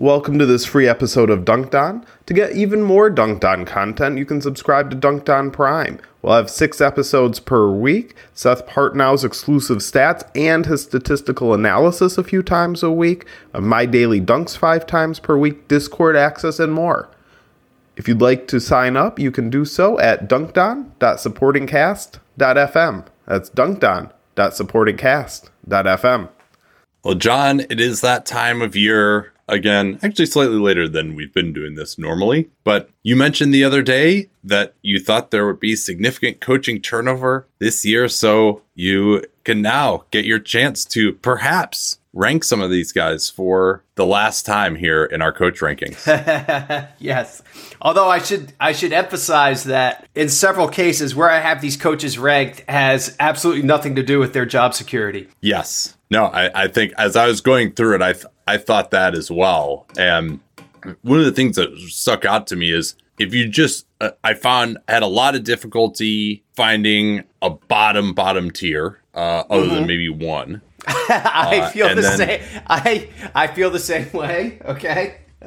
Welcome to this free episode of Dunc'd On. To get even more Dunc'd On content, you can subscribe to Dunc'd On Prime. We'll have six episodes per week, Seth Partnow's exclusive stats and his statistical analysis a few times a week, my daily Duncs five times per week, Discord access, and more. If you'd like to sign up, you can do so at duncdon.supportingcast.fm. That's duncdon.supportingcast.fm. Well, John, it is that time of year again, actually slightly later than we've been doing this normally. But you mentioned the other day that you thought there would be significant coaching turnover this year. So you can now get your chance to perhaps rank some of these guys for the last time here in our coach rankings. yes. Although I should I should emphasize that in several cases where I have these coaches ranked has absolutely nothing to do with their job security. Yes. No, I, I think as I was going through it, I I thought that as well. And one of the things that stuck out to me is if you just uh, I found I had a lot of difficulty finding a bottom bottom tier uh, other mm-hmm. than maybe one. I uh, feel the then, same. I I feel the same way. Okay.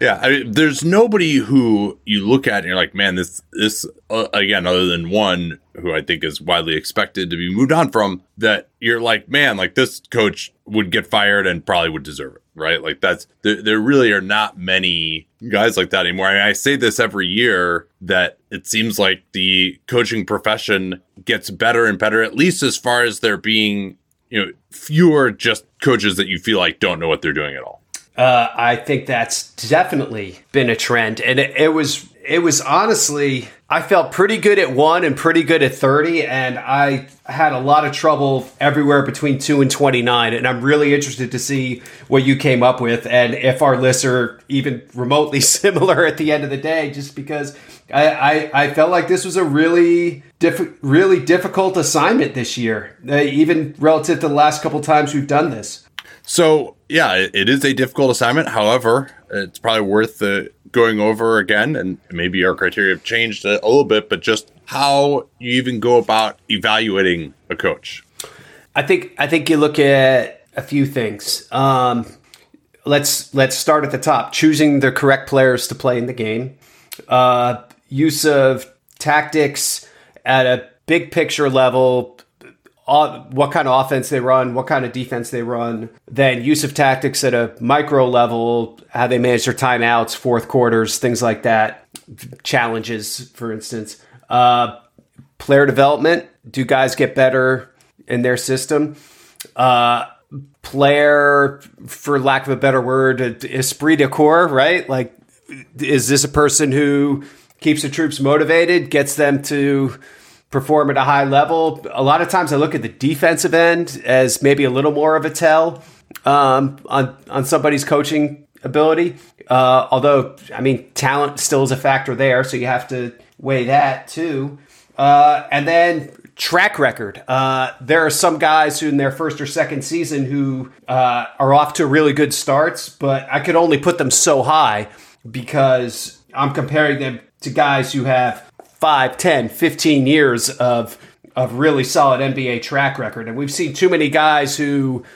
yeah, I mean, there's nobody who you look at and you're like, man, this this uh, again, other than one who I think is widely expected to be moved on from, that you're like, man, like this coach would get fired and probably would deserve it, right? Like that's there, there really are not many guys like that anymore. I, mean, I say this every year that it seems like the coaching profession gets better and better, at least as far as there being, you know, fewer just coaches that you feel like don't know what they're doing at all. Uh, I think that's definitely been a trend, and it, it, was it was honestly I felt pretty good at one and pretty good at thirty, and I had a lot of trouble everywhere between two and twenty nine. And I'm really interested to see what you came up with, and if our lists are even remotely similar at the end of the day, just because I I, I felt like this was a really diff- really difficult assignment this year, uh, even relative to the last couple times we've done this. So yeah, it, is a difficult assignment. However, it's probably worth uh, going over again, and maybe our criteria have changed a, little bit, but just how you even go about evaluating a coach. I think I think you look at a few things. Um, let's let's start at the top. Choosing the correct players to play in the game. Uh, use of tactics at a big picture level what kind of offense they run, what kind of defense they run, then use of tactics at a micro level, how they manage their timeouts, fourth quarters, things like that, challenges, for instance. Uh, player development, do guys get better in their system? Uh, player, for lack of a better word, esprit de corps, right? Like, is this a person who keeps the troops motivated, gets them to perform at a high level. A lot of times I look at the defensive end as maybe a little more of a tell um, on, on somebody's coaching ability. Uh, although, I mean, talent still is a factor there, so you have to weigh that too. Uh, and then track record. Uh, there are some guys who in their first or second season who uh, are off to really good starts, but I could only put them so high because I'm comparing them to guys who have 5, 10, 15 years of of really solid NBA track record. And we've seen too many guys who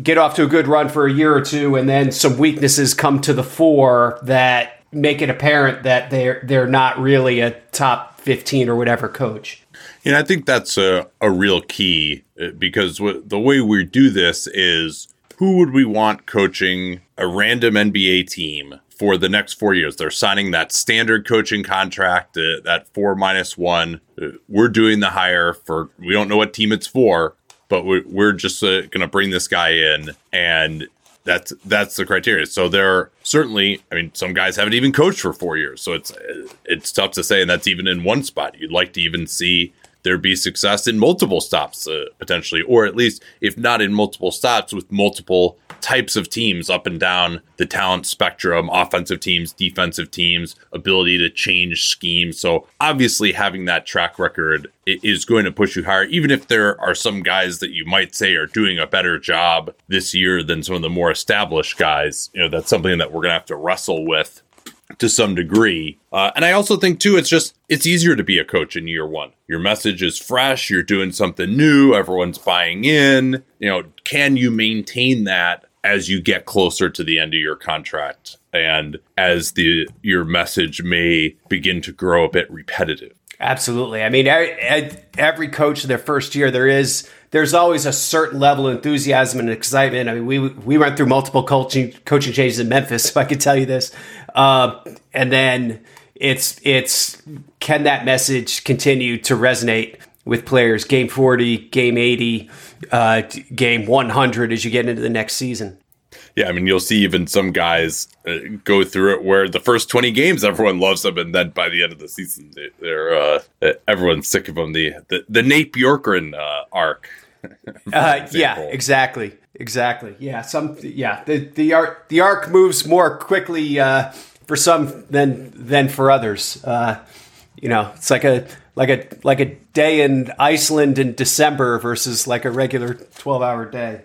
get off to a good run for a year or two and then some weaknesses come to the fore that make it apparent that they're they're not really a top 15 or whatever coach. And I think that's a, a real key uh, because the way we do this is who would we want coaching a random NBA team for the next four years. They're signing that standard coaching contract, uh, that four minus one. Uh, we're doing the hire for, we don't know what team it's for, but we're, we're just uh, going to bring this guy in and that's that's the criteria. So there are certainly, I mean, some guys haven't even coached for four years, so it's it's tough to say, and that's even in one spot. You'd like to even see there be success in multiple stops uh, potentially, or at least if not in multiple stops with multiple types of teams up and down the talent spectrum offensive teams, defensive teams, ability to change schemes. So, obviously, having that track record is going to push you higher, even if there are some guys that you might say are doing a better job this year than some of the more established guys. You know, that's something that we're going to have to wrestle with to some degree. Uh, and I also think too, it's just it's easier to be a coach in year one. Your message is fresh. You're doing something new. Everyone's buying in. You know, can you maintain that as you get closer to the end of your contract and as the your message may begin to grow a bit repetitive. Absolutely. I mean, every coach in their first year, there is there's always a certain level of enthusiasm and excitement. I mean, we we went through multiple coaching coaching changes in Memphis, so I could tell you this. Uh, and then it's it's can that message continue to resonate with players? Game forty, game eighty uh, game 100 as you get into the next season. Yeah, I mean, you'll see even some guys uh, go through it where the first 20 games everyone loves them, and then by the end of the season, they, are uh, everyone's sick of them. The the, the Nate Bjorkgren uh, arc. Uh, yeah, exactly, exactly. Yeah, some yeah the the arc the arc moves more quickly uh, for some than than for others. Uh, you know, it's like a like a like a day in Iceland in December versus like a regular 12 hour day.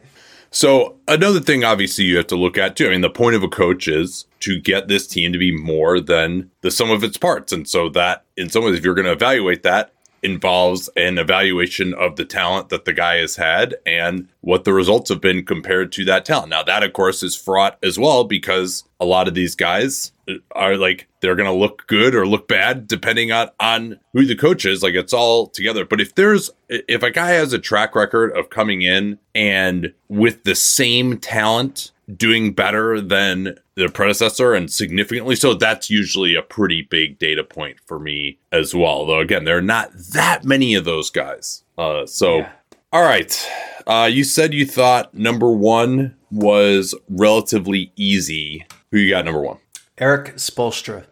So another thing obviously you have to look at too. I mean the point of a coach is to get this team to be more than the sum of its parts. And so that in some ways if you're going to evaluate that involves an evaluation of the talent that the guy has had and what the results have been compared to that talent. Now, that of course is fraught as well because a lot of these guys are like they're going to look good or look bad depending on on who the coach is like it's all together but if there's if a guy has a track record of coming in and with the same talent doing better than the predecessor and significantly so that's usually a pretty big data point for me as well though again there are not that many of those guys uh so yeah. all right uh you said you thought number one was relatively easy who you got number one Eric Spoelstra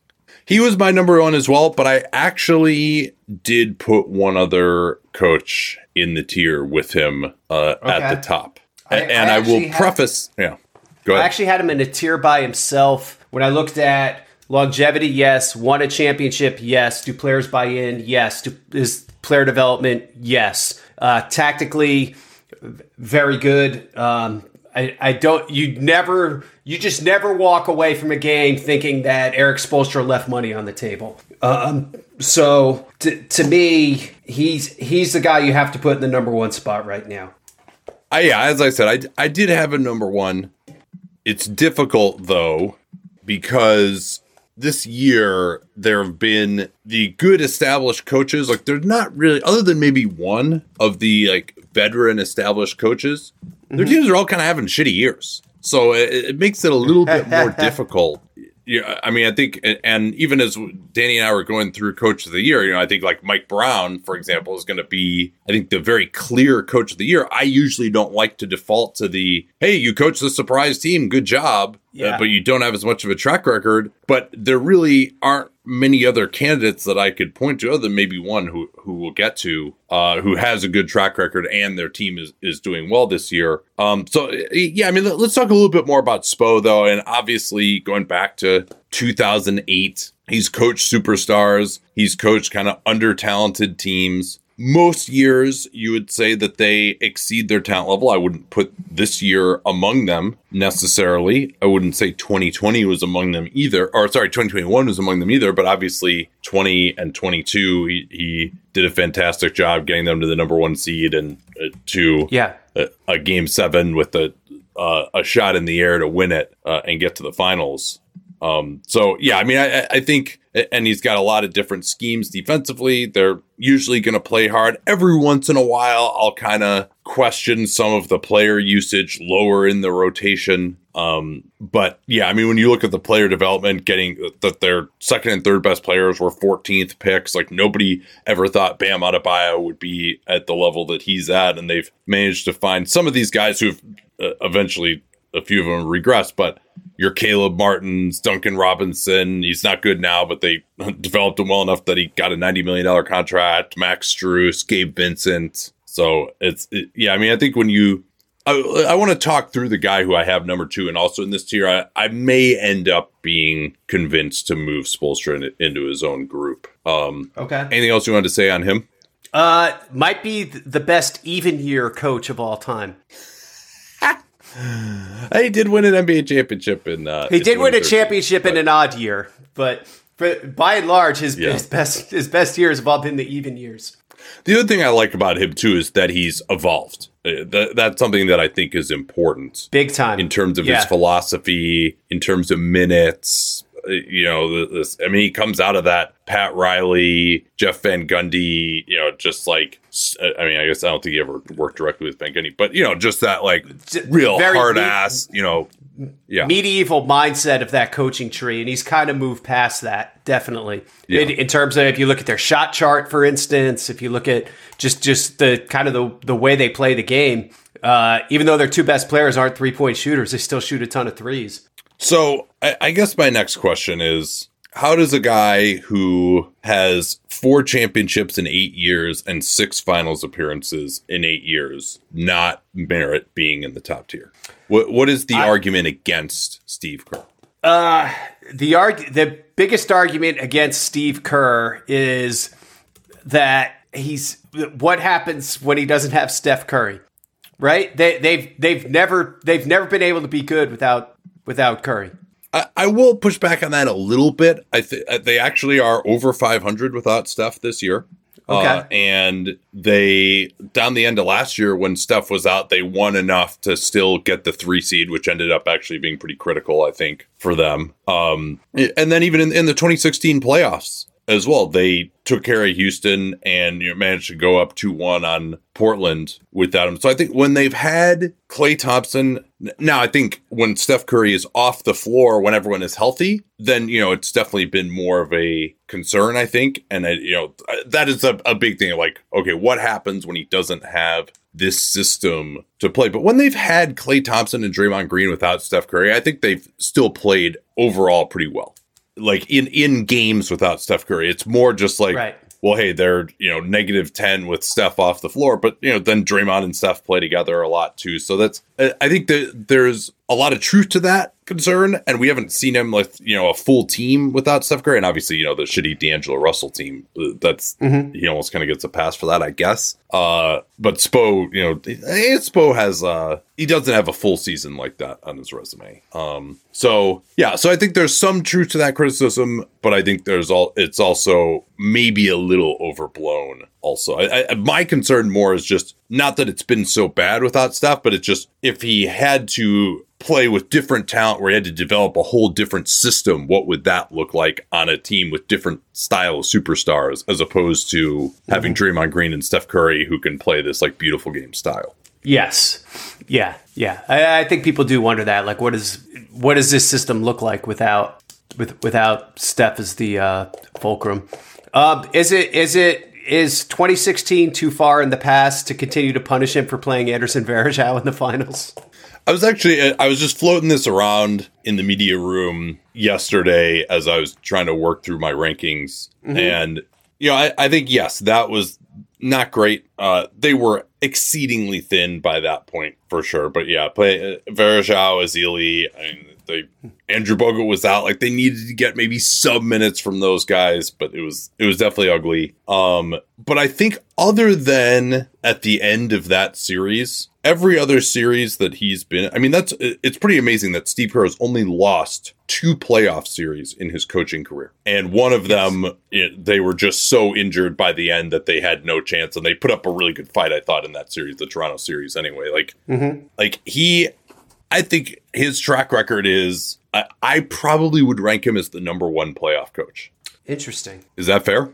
He was my number one as well, but I actually did put one other coach in the tier with him uh, okay. at the top. I, and I, I will preface, yeah. I actually had him in a tier by himself. When I looked at longevity, yes. Won a championship, yes. Do players buy in? Yes. Do, is player development? Yes. Uh, tactically, very good. Um, I, I don't. You never. You just never walk away from a game thinking that Eric Spoelstra left money on the table. Um, so to, to me, he's he's the guy you have to put in the number one spot right now. I, yeah, as I said, I I did have a number one. It's difficult though because this year there have been the good established coaches like they're not really other than maybe one of the like veteran established coaches their mm-hmm. teams are all kind of having shitty years. So it, it makes it a little bit more difficult yeah, I mean, I think, and even as Danny and I were going through Coach of the Year, you know, I think like Mike Brown, for example, is going to be, I think, the very clear Coach of the Year. I usually don't like to default to the, hey, you coach the surprise team, good job, uh, yeah. uh, but you don't have as much of a track record. But there really aren't many other candidates that I could point to, other than maybe one who who we'll get to, uh, who has a good track record and their team is is doing well this year. Um, so yeah, I mean, let, us talk a little bit more about Spo though, and obviously going back to 2008, he's coached superstars, he's coached kind of under talented teams most years you would say that they exceed their talent level. I wouldn't put this year among them necessarily. I wouldn't say 2020 was among them either, or sorry, 2021 was among them either. But obviously, 20 and 22, he, he did a fantastic job getting them to the number one seed and uh, to yeah a, a, game seven with a uh, a shot in the air to win it uh, and get to the finals. Um, so yeah, I mean, I, I think, and he's got a lot of different schemes defensively. They're usually going to play hard. Every once in a while, I'll kind of question some of the player usage lower in the rotation. Um, but yeah, I mean, when you look at the player development, getting that their second and third best players were 14th picks, like nobody ever thought Bam Adebayo would be at the level that he's at, and they've managed to find some of these guys who've uh, eventually a few of them regressed, but your Caleb Martins, Duncan Robinson, he's not good now, but they developed him well enough that he got a $90 million contract. Max Strus, Gabe Vincent. So it's, it, yeah, I mean, I think when you, I, I want to talk through the guy who I have number two, and also in this tier, I, I may end up being convinced to move Spoelstra in, into his own group. Um, okay. Anything else you wanted to say on him? Uh, might be the best even year coach of all time. he did win an NBA championship in. Uh, he did win a championship but, in an odd year, but by and large, his, yeah. his best his best years have all been the even years. The other thing I like about him too is that he's evolved. Uh, that, that's something that I think is important, big time, in terms of yeah. his philosophy, in terms of minutes, you know, this, I mean, he comes out of that Pat Riley, Jeff Van Gundy, you know, just like, I mean, I guess I don't think he ever worked directly with Van Gundy, but, you know, just that like real Very hard me- ass, you know, yeah. medieval mindset of that coaching tree. And he's kind of moved past that, definitely. Yeah. In, in, terms of if you look at their shot chart, for instance, if you look at just, just the kind of the, the way they play the game, uh, even though their two best players aren't three point shooters, they still shoot a ton of threes. So I, I guess my next question is how does a guy who has four championships in eight years and six finals appearances in eight years not merit being in the top tier? What what is the I, argument against Steve Kerr? Uh the arg- the biggest argument against Steve Kerr is that he's what happens when he doesn't have Steph Curry. Right? They they've they've never they've never been able to be good without without Curry. I, I will push back on that a little bit. I think uh, they actually are over 500 without Steph this year. Okay. Uh, and they down the end of last year when Steph was out, they won enough to still get the three seed, which ended up actually being pretty critical, I think, for them. Um, and then even in, in the 2016 playoffs, as well. They took care of Houston and you know, managed to go up 2 1 on Portland without him. So I think when they've had Klay Thompson, now I think when Steph Curry is off the floor, when everyone is healthy, then, you know, it's definitely been more of a concern, I think. And, I, you know, that is a, a big thing. Like, okay, what happens when he doesn't have this system to play. But when they've had Klay Thompson and Draymond Green without Steph Curry, I think they've still played overall pretty well like in in games without Steph Curry. It's more just like right. well, hey, they're you know negative ten with Steph off the floor, but you know then Draymond and Steph play together a lot too. So that's I think that there's a lot of truth to that concern, and we haven't seen him with you know a full team without Steph Curry, and obviously you know the shitty D'Angelo Russell team. Uh, that's mm-hmm. he almost kind of gets a pass for that, I guess. Uh, but Spo, you know, Spo has uh he doesn't have a full season like that on his resume. Um, so yeah, so I think there's some truth to that criticism, but I think there's all it's also maybe a little overblown. Also, I, I, my concern more is just not that it's been so bad without Steph, but it's just if he had to play with different talent where he had to develop a whole different system, what would that look like on a team with different style of superstars as opposed to having mm-hmm. Draymond Green and Steph Curry who can play this like beautiful game style? Yes. Yeah. Yeah. I, I think people do wonder that. Like what is what does this system look like without with without Steph as the uh, fulcrum? Um, is it is it is 2016 too far in the past to continue to punish him for playing Anderson Varejao in the finals? I was actually I was just floating this around in the media room yesterday as I was trying to work through my rankings, mm-hmm. and you know I, I think yes that was not great. Uh, they were exceedingly thin by that point for sure, but yeah, play uh, Varejao, Ezeli, I mean, they Andrew Bogut was out. Like they needed to get maybe sub minutes from those guys, but it was it was definitely ugly. Um, but I think other than at the end of that series, every other series that he's been, I mean, that's it's pretty amazing that Steve Kerr has only lost two playoff series in his coaching career, and one of them it, they were just so injured by the end that they had no chance, and they put up a really good fight. I thought in that series, the Toronto series, anyway. Like, mm-hmm. like he I think his track record is. I, I probably would rank him as the number one playoff coach. Interesting. Is that fair?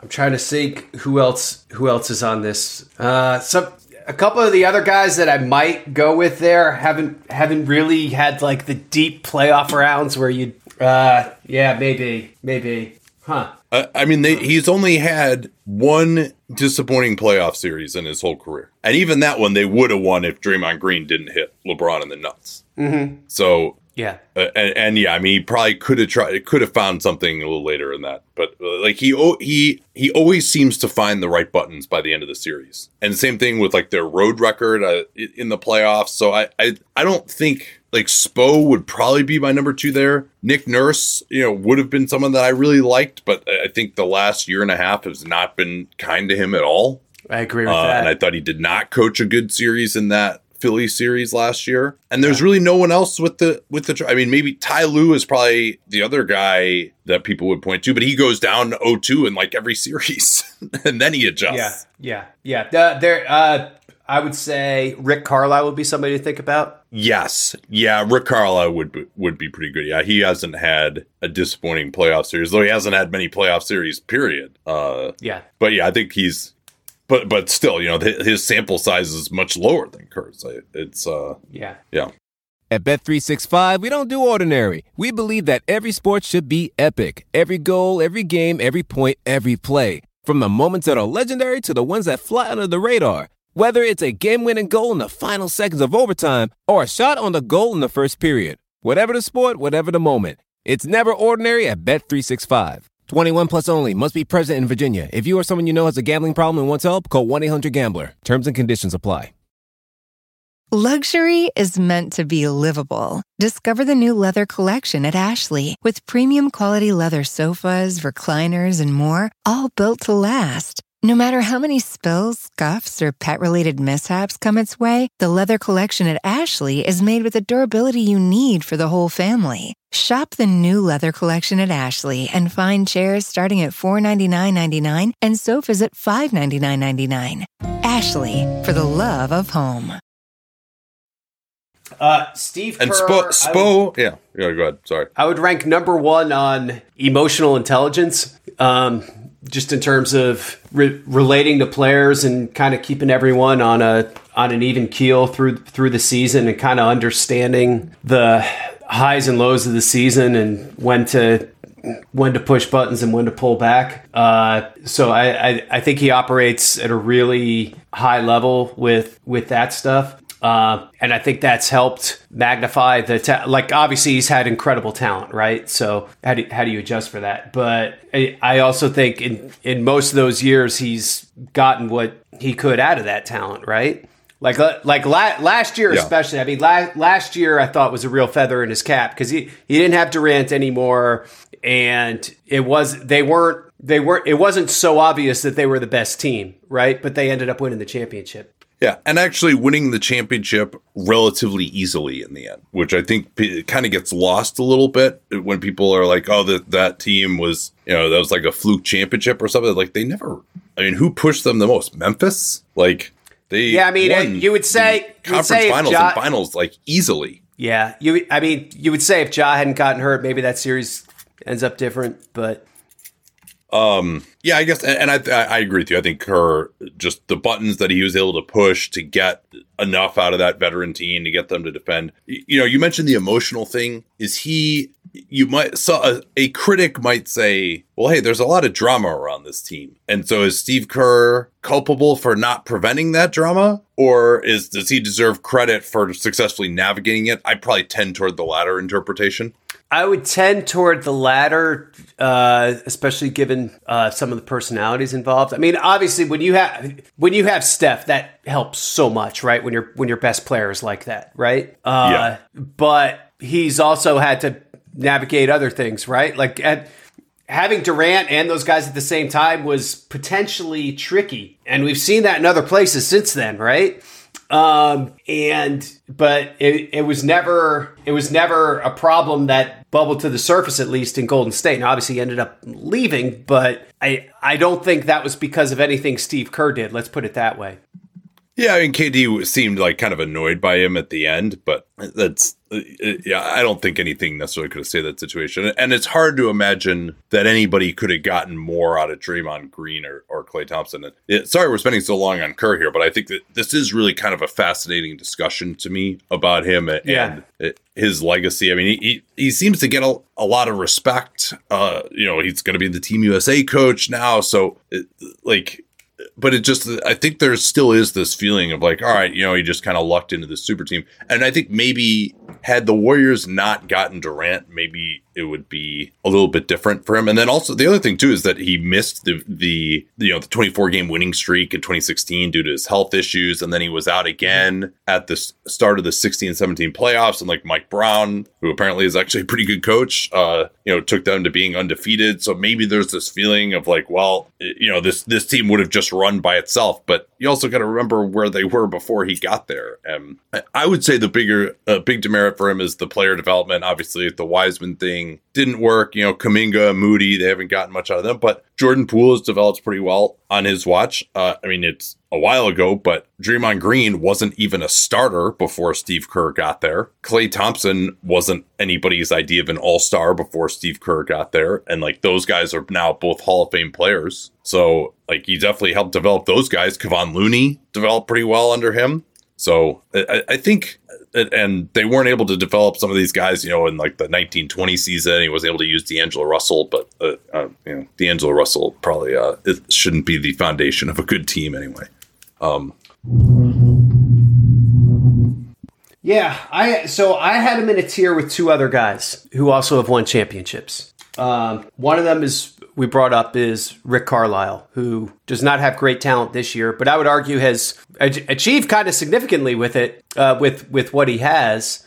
I'm trying to think who else who else is on this. Uh, some a couple of the other guys that I might go with there haven't haven't really had like the deep playoff rounds where you uh yeah maybe maybe huh Uh, I mean, they, he's only had one disappointing playoff series in his whole career, and even that one they would have won if Draymond Green didn't hit LeBron in the nuts. Mm-hmm. So, yeah uh, and, and yeah, I mean, he probably could have tried, could have found something a little later in that, but uh, like he he he always seems to find the right buttons by the end of the series, and same thing with like their road record uh, in the playoffs. So I I I don't think like Spo would probably be my number two there. Nick Nurse, you know, would have been someone that I really liked, but I think the last year and a half has not been kind to him at all. I agree with Uh, that and I thought he did not coach a good series in that Philly series last year. And there's really no one else with the with the. I mean, maybe Ty Lue is probably the other guy that people would point to, but he goes down 0-2 in like every series, and then he adjusts. yeah yeah yeah uh, there uh I would say Rick Carlisle would be somebody to think about Yes, yeah, Rick Carlisle would be, would be pretty good. Yeah, he hasn't had a disappointing playoff series, though he hasn't had many playoff series. Period. Uh, yeah but yeah, I think he's. But but still, you know, th- his sample size is much lower than Kerr's. It's uh, yeah yeah. At Bet365, we don't do ordinary. We believe that every sport should be epic. Every goal, every game, every point, every play. From the moments that are legendary to the ones that fly under the radar. Whether it's a game-winning goal in the final seconds of overtime or a shot on the goal in the first period. Whatever the sport, whatever the moment. It's never ordinary at Bet365. 21 plus only. Must be present in Virginia. If you or someone you know has a gambling problem and wants help, call 1-800-GAMBLER. Terms and conditions apply. Luxury is meant to be livable. Discover the new leather collection at Ashley with premium quality leather sofas, recliners, and more, all built to last. No matter how many spills, scuffs, or pet related mishaps come its way, the leather collection at Ashley is made with the durability you need for the whole family. Shop the new leather collection at Ashley and find chairs starting at $499.99 and sofas at $599.99. Ashley, for the love of home. uh Steve And Kerr, Spo, I would- Spo, yeah, yeah. Go ahead. Sorry. I would rank number one on emotional intelligence, um, just in terms of re- relating to players and kind of keeping everyone on a on an even keel through through the season and kind of understanding the highs and lows of the season and when to when to push buttons and when to pull back. Uh, so I, I I think he operates at a really high level with with that stuff. Uh, and I think that's helped magnify the ta- like. Obviously, he's had incredible talent, right? So how do how do you adjust for that? But I, I also think in in most of those years, he's gotten what he could out of that talent, right? Like like la- last year, Yeah. especially. I mean, la- last year I thought was a real feather in his cap because he he didn't have Durant anymore, and it was they weren't they weren't it wasn't so obvious that they were the best team, right? But they ended up winning the championship. Yeah, and actually winning the championship relatively easily in the end, which I think p- kind of gets lost a little bit when people are like, "Oh, that that team was, you know, that was like a fluke championship or something." Like they never. I mean, who pushed them the most? Memphis, like they. Yeah, I mean, uh, you would say- would conference say finals Ja- and finals like easily. Yeah, you. I mean, you would say if Ja hadn't gotten hurt, maybe that series ends up different. But Um, yeah, I guess, and and I I agree with you. I think Kerr just the buttons that he was able to push to get enough out of that veteran team to get them to defend. You know, you mentioned the emotional thing. Is he? You might so a, a critic might say, "Well, hey, there's a lot of drama around this team," and so is Steve Kerr culpable for not preventing that drama, or is does he deserve credit for successfully navigating it? I probably tend toward the latter interpretation. I would tend toward the latter, uh, especially given uh, some of the personalities involved. I mean, obviously, when you have when you have Steph, that helps so much, right? When your when your best player is like that, right? Uh, Yeah. But he's also had to navigate other things, right? Like at, having Durant and those guys at the same time was potentially tricky, and we've seen that in other places since then, right? Um, and but it, it was never it was never a problem that bubbled to the surface at least in Golden State. Now obviously he ended up leaving, but I I don't think that was because of anything Steve Kerr did. Let's put it that way. Yeah, I mean, KD seemed like kind of annoyed by him at the end, but that's uh, yeah. I don't think anything necessarily could have saved that situation, and it's hard to imagine that anybody could have gotten more out of Draymond Green or, or Klay Thompson. And it, sorry, we're spending so long on Kerr here, but I think that this is really kind of a fascinating discussion to me about him and, Yeah. and his legacy. I mean, he he, he seems to get a, a lot of respect. Uh, you know, he's going to be the Team USA coach now, so it, like but it just I think there still is this feeling of like, all right, you know, he just kind of lucked into this super team. And I think maybe had the Warriors not gotten Durant, maybe it would be a little bit different for him. And then also the other thing too is that he missed the the you know the 24 game winning streak in 2016 due to his health issues, and then he was out again at the start of the 16 17 playoffs. And like Mike Brown, who apparently is actually a pretty good coach, uh, you know, took them to being undefeated. So maybe there's this feeling of like, well, you know, this this team would have just run by itself. But you also got to remember where they were before he got there. And I- would say the bigger uh, big demerit for him is the player development. Obviously, the Wiseman thing didn't work. You know, Kuminga, Moody, they haven't gotten much out of them. But Jordan Poole has developed pretty well on his watch. Uh, I mean, it's a while ago, but Draymond Green wasn't even a starter before Steve Kerr got there. Klay Thompson wasn't anybody's idea of an all star before Steve Kerr got there. And like those guys are now both Hall of Fame players. So like he definitely helped develop those guys. Kevon Looney developed pretty well under him. So I, I think, and they weren't able to develop some of these guys, you know, in like the 1920 season. He was able to use D'Angelo Russell, but uh, uh, you know, D'Angelo Russell probably uh, it shouldn't be the foundation of a good team anyway. Um, Yeah, I so I had him in a tier with two other guys who also have won championships. Um, one of them is we brought up is Rick Carlisle, who does not have great talent this year, but I would argue has ach- achieved kind of significantly with it uh, with with what he has,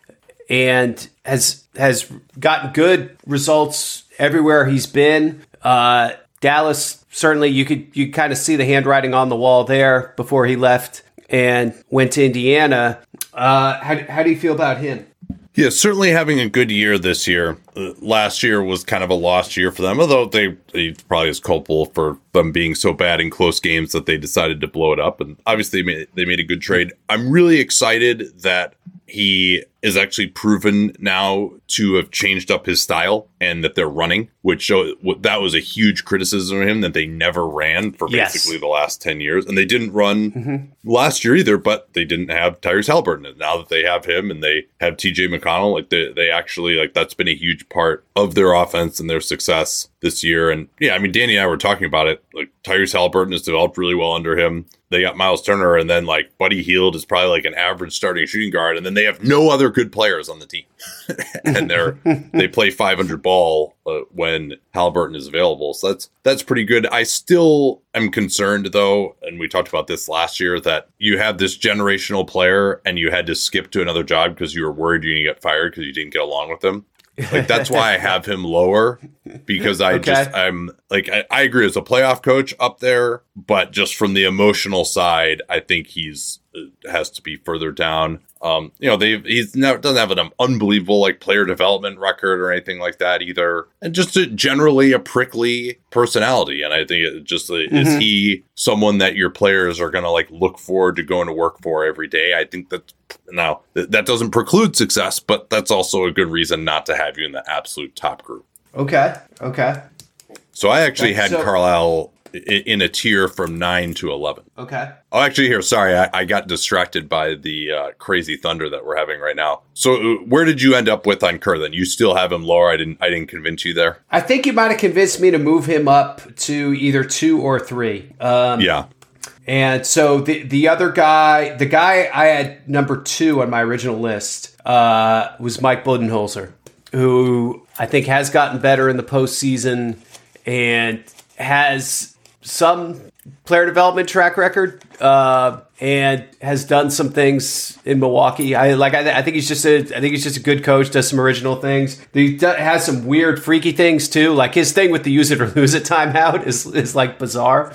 and has has gotten good results everywhere he's been. Uh, Dallas certainly you could you kind of see the handwriting on the wall there before he left and went to Indiana. Uh, how, how do you feel about him? Yeah, certainly having a good year this year. Uh, last year was kind of a lost year for them, although they, they probably is culpable for them being so bad in close games that they decided to blow it up. And obviously, they made, they made a good trade. I'm really excited that he is actually proven now to have changed up his style and that they're running, which show that was a huge criticism of him that they never ran for Yes. basically the last 10 years. And they didn't run mm-hmm. last year either, but they didn't have Tyrese Halliburton. And now that they have him and they have TJ McConnell, like they, they actually like that's been a huge part of their offense and their success this year. And yeah, I mean, Danny and I were talking about it. Like Tyrese Halliburton has developed really well under him. They got Miles Turner, and then like Buddy Hield is probably like an average starting shooting guard, and then they have no other good players on the team, and they're they play 500 ball uh, when Halliburton is available. So that's that's pretty good. I still am concerned though, and we talked about this last year that you have this generational player, and you had to skip to another job because you were worried you're gonna get fired because you didn't get along with them. Like that's why I have him lower because I Okay. just I'm like I, I agree as a playoff coach up there, but just from the emotional side, I think he's uh, has to be further down. Um, you know, they he's never doesn't have an unbelievable like player development record or anything like that either, and just a, generally a prickly personality. And I think it just uh, is he someone that your players are gonna like look forward to going to work for every day? I think that now th- that doesn't preclude success, but that's also a good reason not to have you in the absolute top group. Okay, okay, So I actually had So- Carlisle in a tier from nine to eleven. okay. Oh, actually, here, sorry, I, I got distracted by the uh, crazy thunder that we're having right now. So, uh, where did you end up with on Kerr? Then you still have him lower. I didn't. I didn't convince you there. I think you might have convinced me to move him up to either two or three. Um, Yeah, And so the the other guy, the guy I had number two on my original list uh, was Mike Budenholzer, who I think has gotten better in the postseason and has some player development track record uh, and has done some things in Milwaukee. I like. I, I think he's just a. I think he's just a good coach. Does some original things. He has some weird, freaky things too. Like his thing with the use it or lose it timeout is is like bizarre.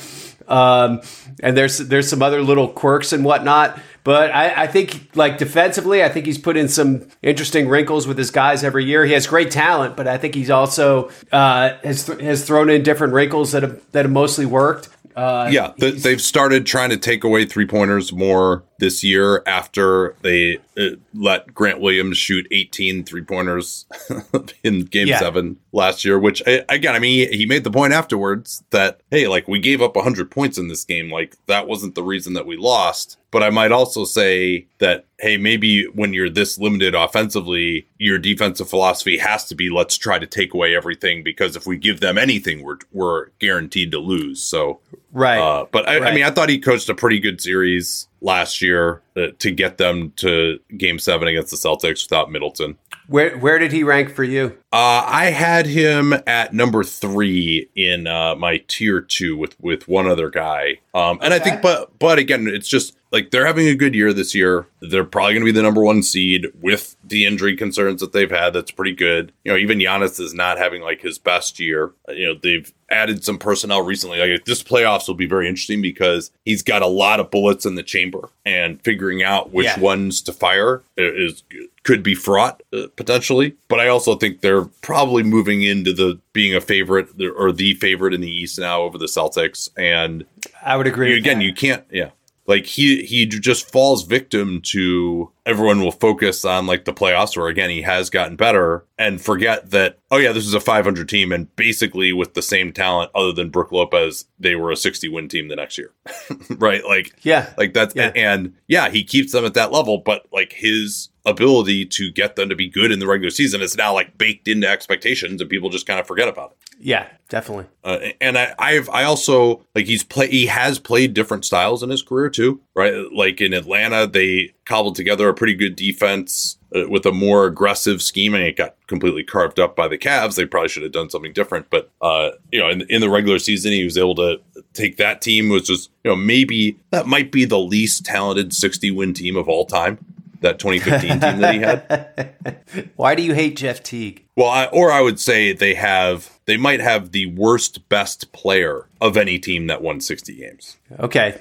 Um, and there's there's some other little quirks and whatnot. But I, I think like defensively, I think he's put in some interesting wrinkles with his guys every year. He has great talent, but I think he's also uh, has th- has thrown in different wrinkles that have that have mostly worked. Uh, yeah, th- he's- they've started trying to take away three pointers more this year after they uh, let Grant Williams shoot 18 three pointers in game Yeah. seven last year, which I, again, I mean, he, he made the point afterwards that, hey, like we gave up 100 points in this game. Like that wasn't the reason that we lost. But I might also say that, hey, maybe when you're this limited offensively, your defensive philosophy has to be let's try to take away everything because if we give them anything, we're, we're guaranteed to lose. So, right. uh, but I, I mean, I thought he coached a pretty good series last year uh, to get them to Game Seven against the Celtics without Middleton. where where did he rank for you? Uh, I had him at number three in uh, my tier two with with one other guy. Um, and I think, but but again, it's just like they're having a good year this year. They're probably going to be the number one seed with the injury concerns that they've had. That's pretty good. You know, even Giannis is not having like his best year. You know, they've added some personnel recently. Like this playoffs will be very interesting because he's got a lot of bullets in the chamber, and figuring out which Yeah. ones to fire is could be fraught uh, potentially. But I also think they're probably moving into the being a favorite or the favorite in the East now over the Celtics. And I would agree. you, again, that. you can't, yeah. Like he he just falls victim to everyone will focus on like the playoffs where again he has gotten better and forget that oh yeah this is a 500 team and basically with the same talent other than Brook Lopez they were a 60 win team the next year right like yeah. like that's Yeah. and yeah, he keeps them at that level, but like his ability to get them to be good in the regular season is now like baked into expectations, and people just kind of forget about it. Yeah, definitely. Uh, and I, I've I also like he's play he has played different styles in his career too, right? Like in Atlanta, they cobbled together a pretty good defense uh, with a more aggressive scheme, and it got completely carved up by the Cavs. They probably should have done something different, but uh, you know, in, in the regular season, he was able to take that team, which is you know maybe that might be the least talented sixty win team of all time. That 2015 team that he had. Why do you hate Jeff Teague? Well, I, or I would say they have they might have the worst best player of any team that won 60 games. Okay.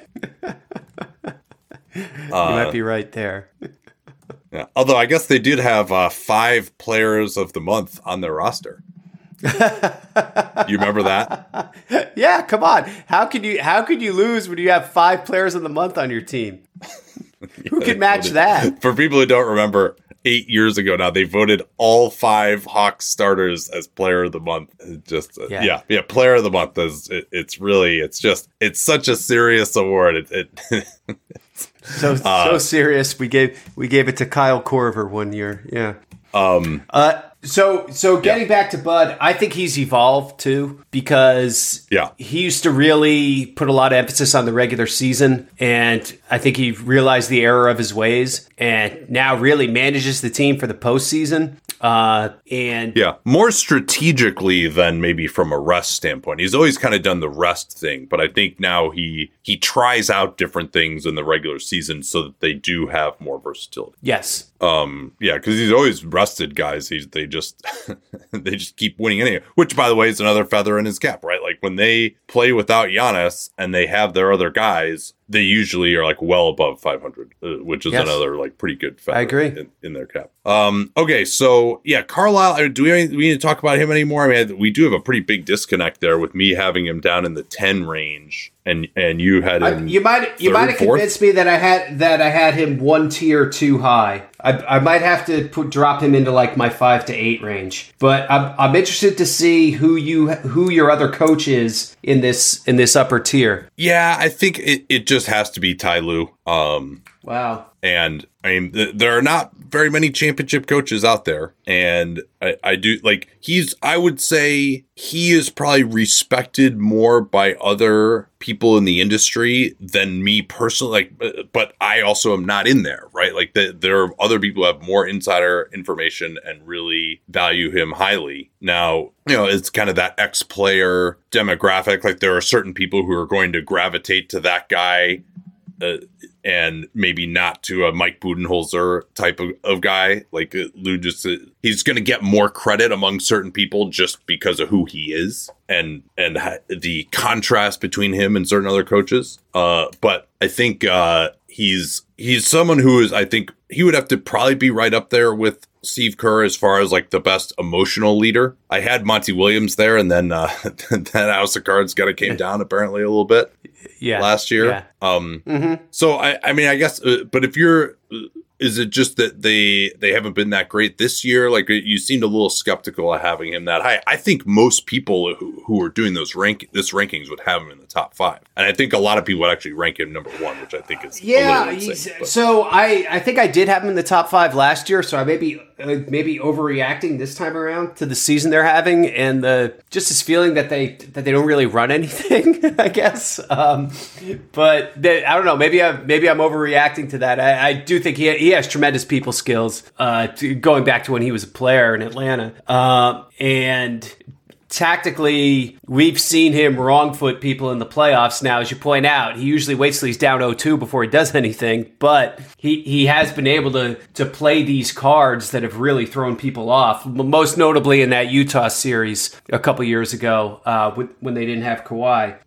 you Uh, might be right there. Yeah. Although I guess they did have uh, five players of the month on their roster. you remember that? Yeah, come on. How could you how could you lose when you have five players of the month on your team? Who could match that? For people who don't remember, eight years ago now, they voted all five Hawks starters as player of the month. Just uh, Yeah. yeah. yeah, player of the month is it, it's really it's just it's such a serious award. It, it So so serious. We gave we gave it to Kyle Korver one year. Yeah. um Uh, so so getting back to Bud, I think he's evolved too because Yeah. he used to really put a lot of emphasis on the regular season, and I think he realized the error of his ways, and now really manages the team for the postseason. Uh, and Yeah, more strategically than maybe from a rest standpoint. He's always kind of done the rest thing, but I think now he he tries out different things in the regular season so that they do have more versatility. yes, Um, yeah, because he's always rested guys. He's they just they just keep winning anyway. Which, by the way, is another feather in his cap, right? Like when they play without Giannis and they have their other guys, they usually are like well above 500, uh, which is Yes. another like pretty good I agree. in, in their cap. Um, okay, so yeah, Carlisle. uh, Do we, we need to talk about him anymore? I mean, we do have a pretty big disconnect there with me having him down in the 10 range, and and you had I, you might you third, might have fourth? convinced me that I had that I had him one tier too high. I, I might have to put drop him into like my five to eight range. But I'm, I'm interested to see who you who your other coach is in this in this upper tier. yeah, I think it, it just has to be Ty Lue. Um, Wow. And I mean, th- there are not very many championship coaches out there. And I, I do like, he's, I would say he is probably respected more by other people in the industry than me personally. Like, but- but I also am not in there, right? Like, the, there are other people who have more insider information and really value him highly. Now, you know, it's kind of that ex player demographic. Like, there are certain people who are going to gravitate to that guy uh, and maybe not to a Mike Budenholzer type of, of guy. Like uh, Lue just uh, he's going to get more credit among certain people just because of who he is and and the contrast between him and certain other coaches. Uh, but I think uh, he's he's someone who is I think he would have to probably be right up there with Steve Kerr as far as like the best emotional leader. I had Monty Williams there, and then uh, that House of Cards kind of came down apparently a little bit Yeah. last year. Yeah. Um, Mhm. so I, I mean, I guess, uh, but if you're, uh, is it just that they they haven't been that great this year? Like you seemed a little skeptical of having him that high. I think most people who, who are doing those rank this rankings would have him in the top five, and I think a lot of people would actually rank him number one, which I think is Yeah, insane, so I, I think I did have him in the top five last year, so I may be uh, maybe overreacting this time around to the season they're having and the just this feeling that they that they don't really run anything. I guess, um, but they, I don't know. Maybe I maybe I'm overreacting to that. I, I do think he he has tremendous people skills. Uh, to, going back to when he was a player in Atlanta, um, and tactically, we've seen him wrong foot people in the playoffs now, as you point out. He usually waits till he's down 0-2 before he does anything, but he, he has been able to to play these cards that have really thrown people off. Most notably in that Utah series a couple years ago, uh, when, when they didn't have Kawhi.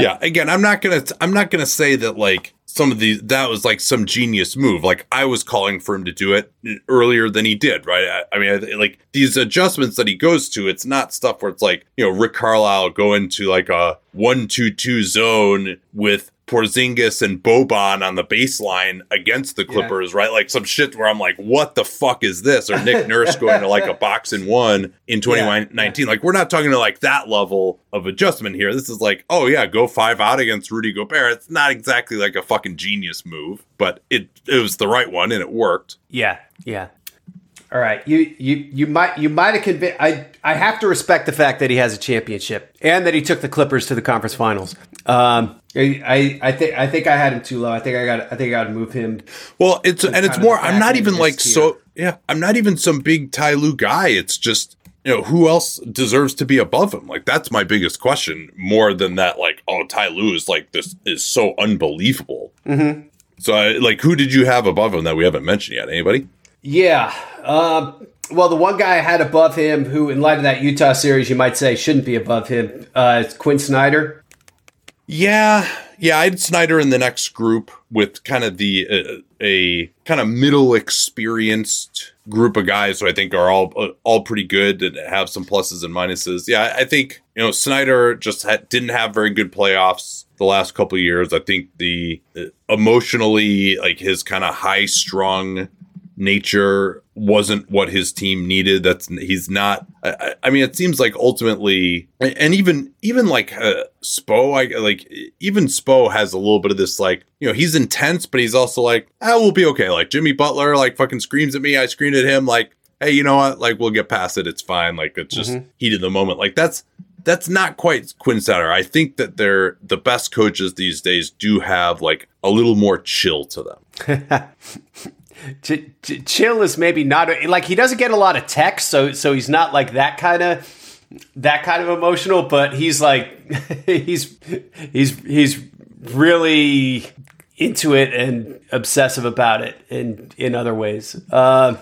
yeah again i'm not gonna i'm not gonna say that like some of these that was like some genius move. Like i was calling for him to do it earlier than he did right? I, I mean I, like these adjustments that he goes to it's not stuff where it's like you know rick carlisle going to like a one two two zone with Porzingis and Boban on the baseline against the Clippers, right? Like some shit where I'm like, what the fuck is this? Or Nick Nurse going to like a box and one in 2019. Like, we're not talking to like that level of adjustment here. This is like, oh yeah, go five out against Rudy Gobert. It's not exactly like a fucking genius move, but it it was the right one and it worked. Yeah, yeah. All right, you you you might you might have convinced. I I have to respect the fact that he has a championship and that he took the Clippers to the conference finals. Um, I I, think I think I had him too low. I think I got I think I got to move him. Well, it's and it's more. I'm not even like this so. Yeah, I'm not even some big Ty Lue guy. It's just you know who else deserves to be above him. Like that's my biggest question. More than that, like oh Ty Lue is like this is so unbelievable. Mm-hmm. So I, like, who did you have above him that we haven't mentioned yet? Anybody? Yeah. Um, well, the one guy I had above him, who in light of that Utah series, you might say shouldn't be above him, uh, is Quin Snyder. Yeah, yeah. I had Snyder in the next group with kind of the uh, a kind of middle experienced group of guys who I think are all uh, all pretty good and have some pluses and minuses. Yeah, I think you know Snyder just had, didn't have very good playoffs the last couple years. I think the uh, emotionally like his kind of high strung nature wasn't what his team needed. That's he's not. I, I mean, it seems like ultimately, and even even like uh, Spo, I like even Spo has a little bit of this like you know he's intense, but he's also like ah we'll be okay. Like Jimmy Butler like fucking screams at me, I screamed at him. Like hey, you know what? Like we'll get past it. It's fine. Like it's just heat of the moment. Like that's that's not quite Quin Snyder. I think that they're the best coaches these days do have like a little more chill to them. Ch- ch- chill is maybe not like he doesn't get a lot of text, so so he's not like that kind of that kind of emotional. But he's like he's he's he's really into it and obsessive about it in in other ways. Uh,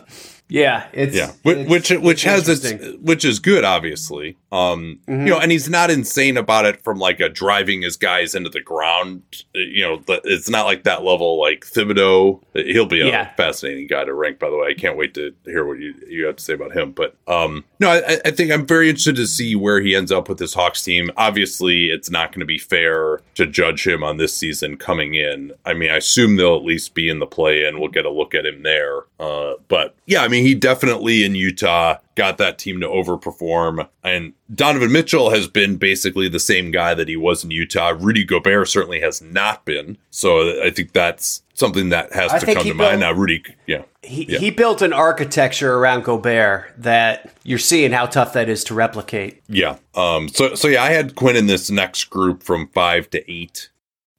yeah, it's Yeah, which it's- which, which has its which is good, obviously. Um, you know, and he's not insane about it from like a driving his guys into the ground. uh, You know, but it's not like that level. Like Thibodeau, he'll be a Yeah. fascinating guy to rank. By the way, I can't wait to hear what you you have to say about him. But um, no, I, I think I'm very interested to see where he ends up with this Hawks team. Obviously, it's not going to be fair to judge him on this season coming in. I mean, I assume they'll at least be in the play, and we'll get a look at him there. Uh, but yeah, I mean, he definitely in Utah got that team to overperform. And Donovan Mitchell has been basically the same guy that he was in Utah. Rudy Gobert certainly has not been. So I think that's something that has I to come to mind. Now, Rudy, yeah. He, Yeah. he built an architecture around Gobert that you're seeing how tough that is to replicate. Yeah. Um, so, so yeah, I had Quin in this next group from five to eight.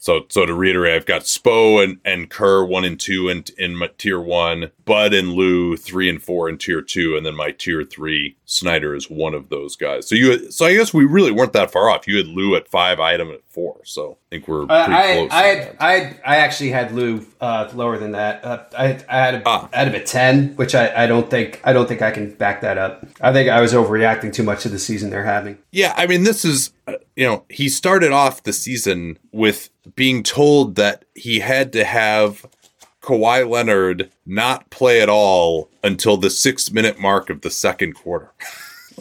So, so to reiterate, I've got Spo and, and Kerr one and two in, in tier one, Bud and Lue three and four in tier two, and then my tier three Snyder is one of those guys. So you, so I guess we really weren't that far off. You had Lue at five, item at four. So I think we're Uh, I, close. I, that. I, I actually had Lue uh, lower than that. Uh, I, I had a, Ah. Had him at ten, which I, I don't think I don't think I can back that up. I think I was overreacting too much to the season they're having. Yeah, I mean, this is, uh, you know, he started off the season with being told that he had to have Kawhi Leonard not play at all until the six minute mark of the second quarter.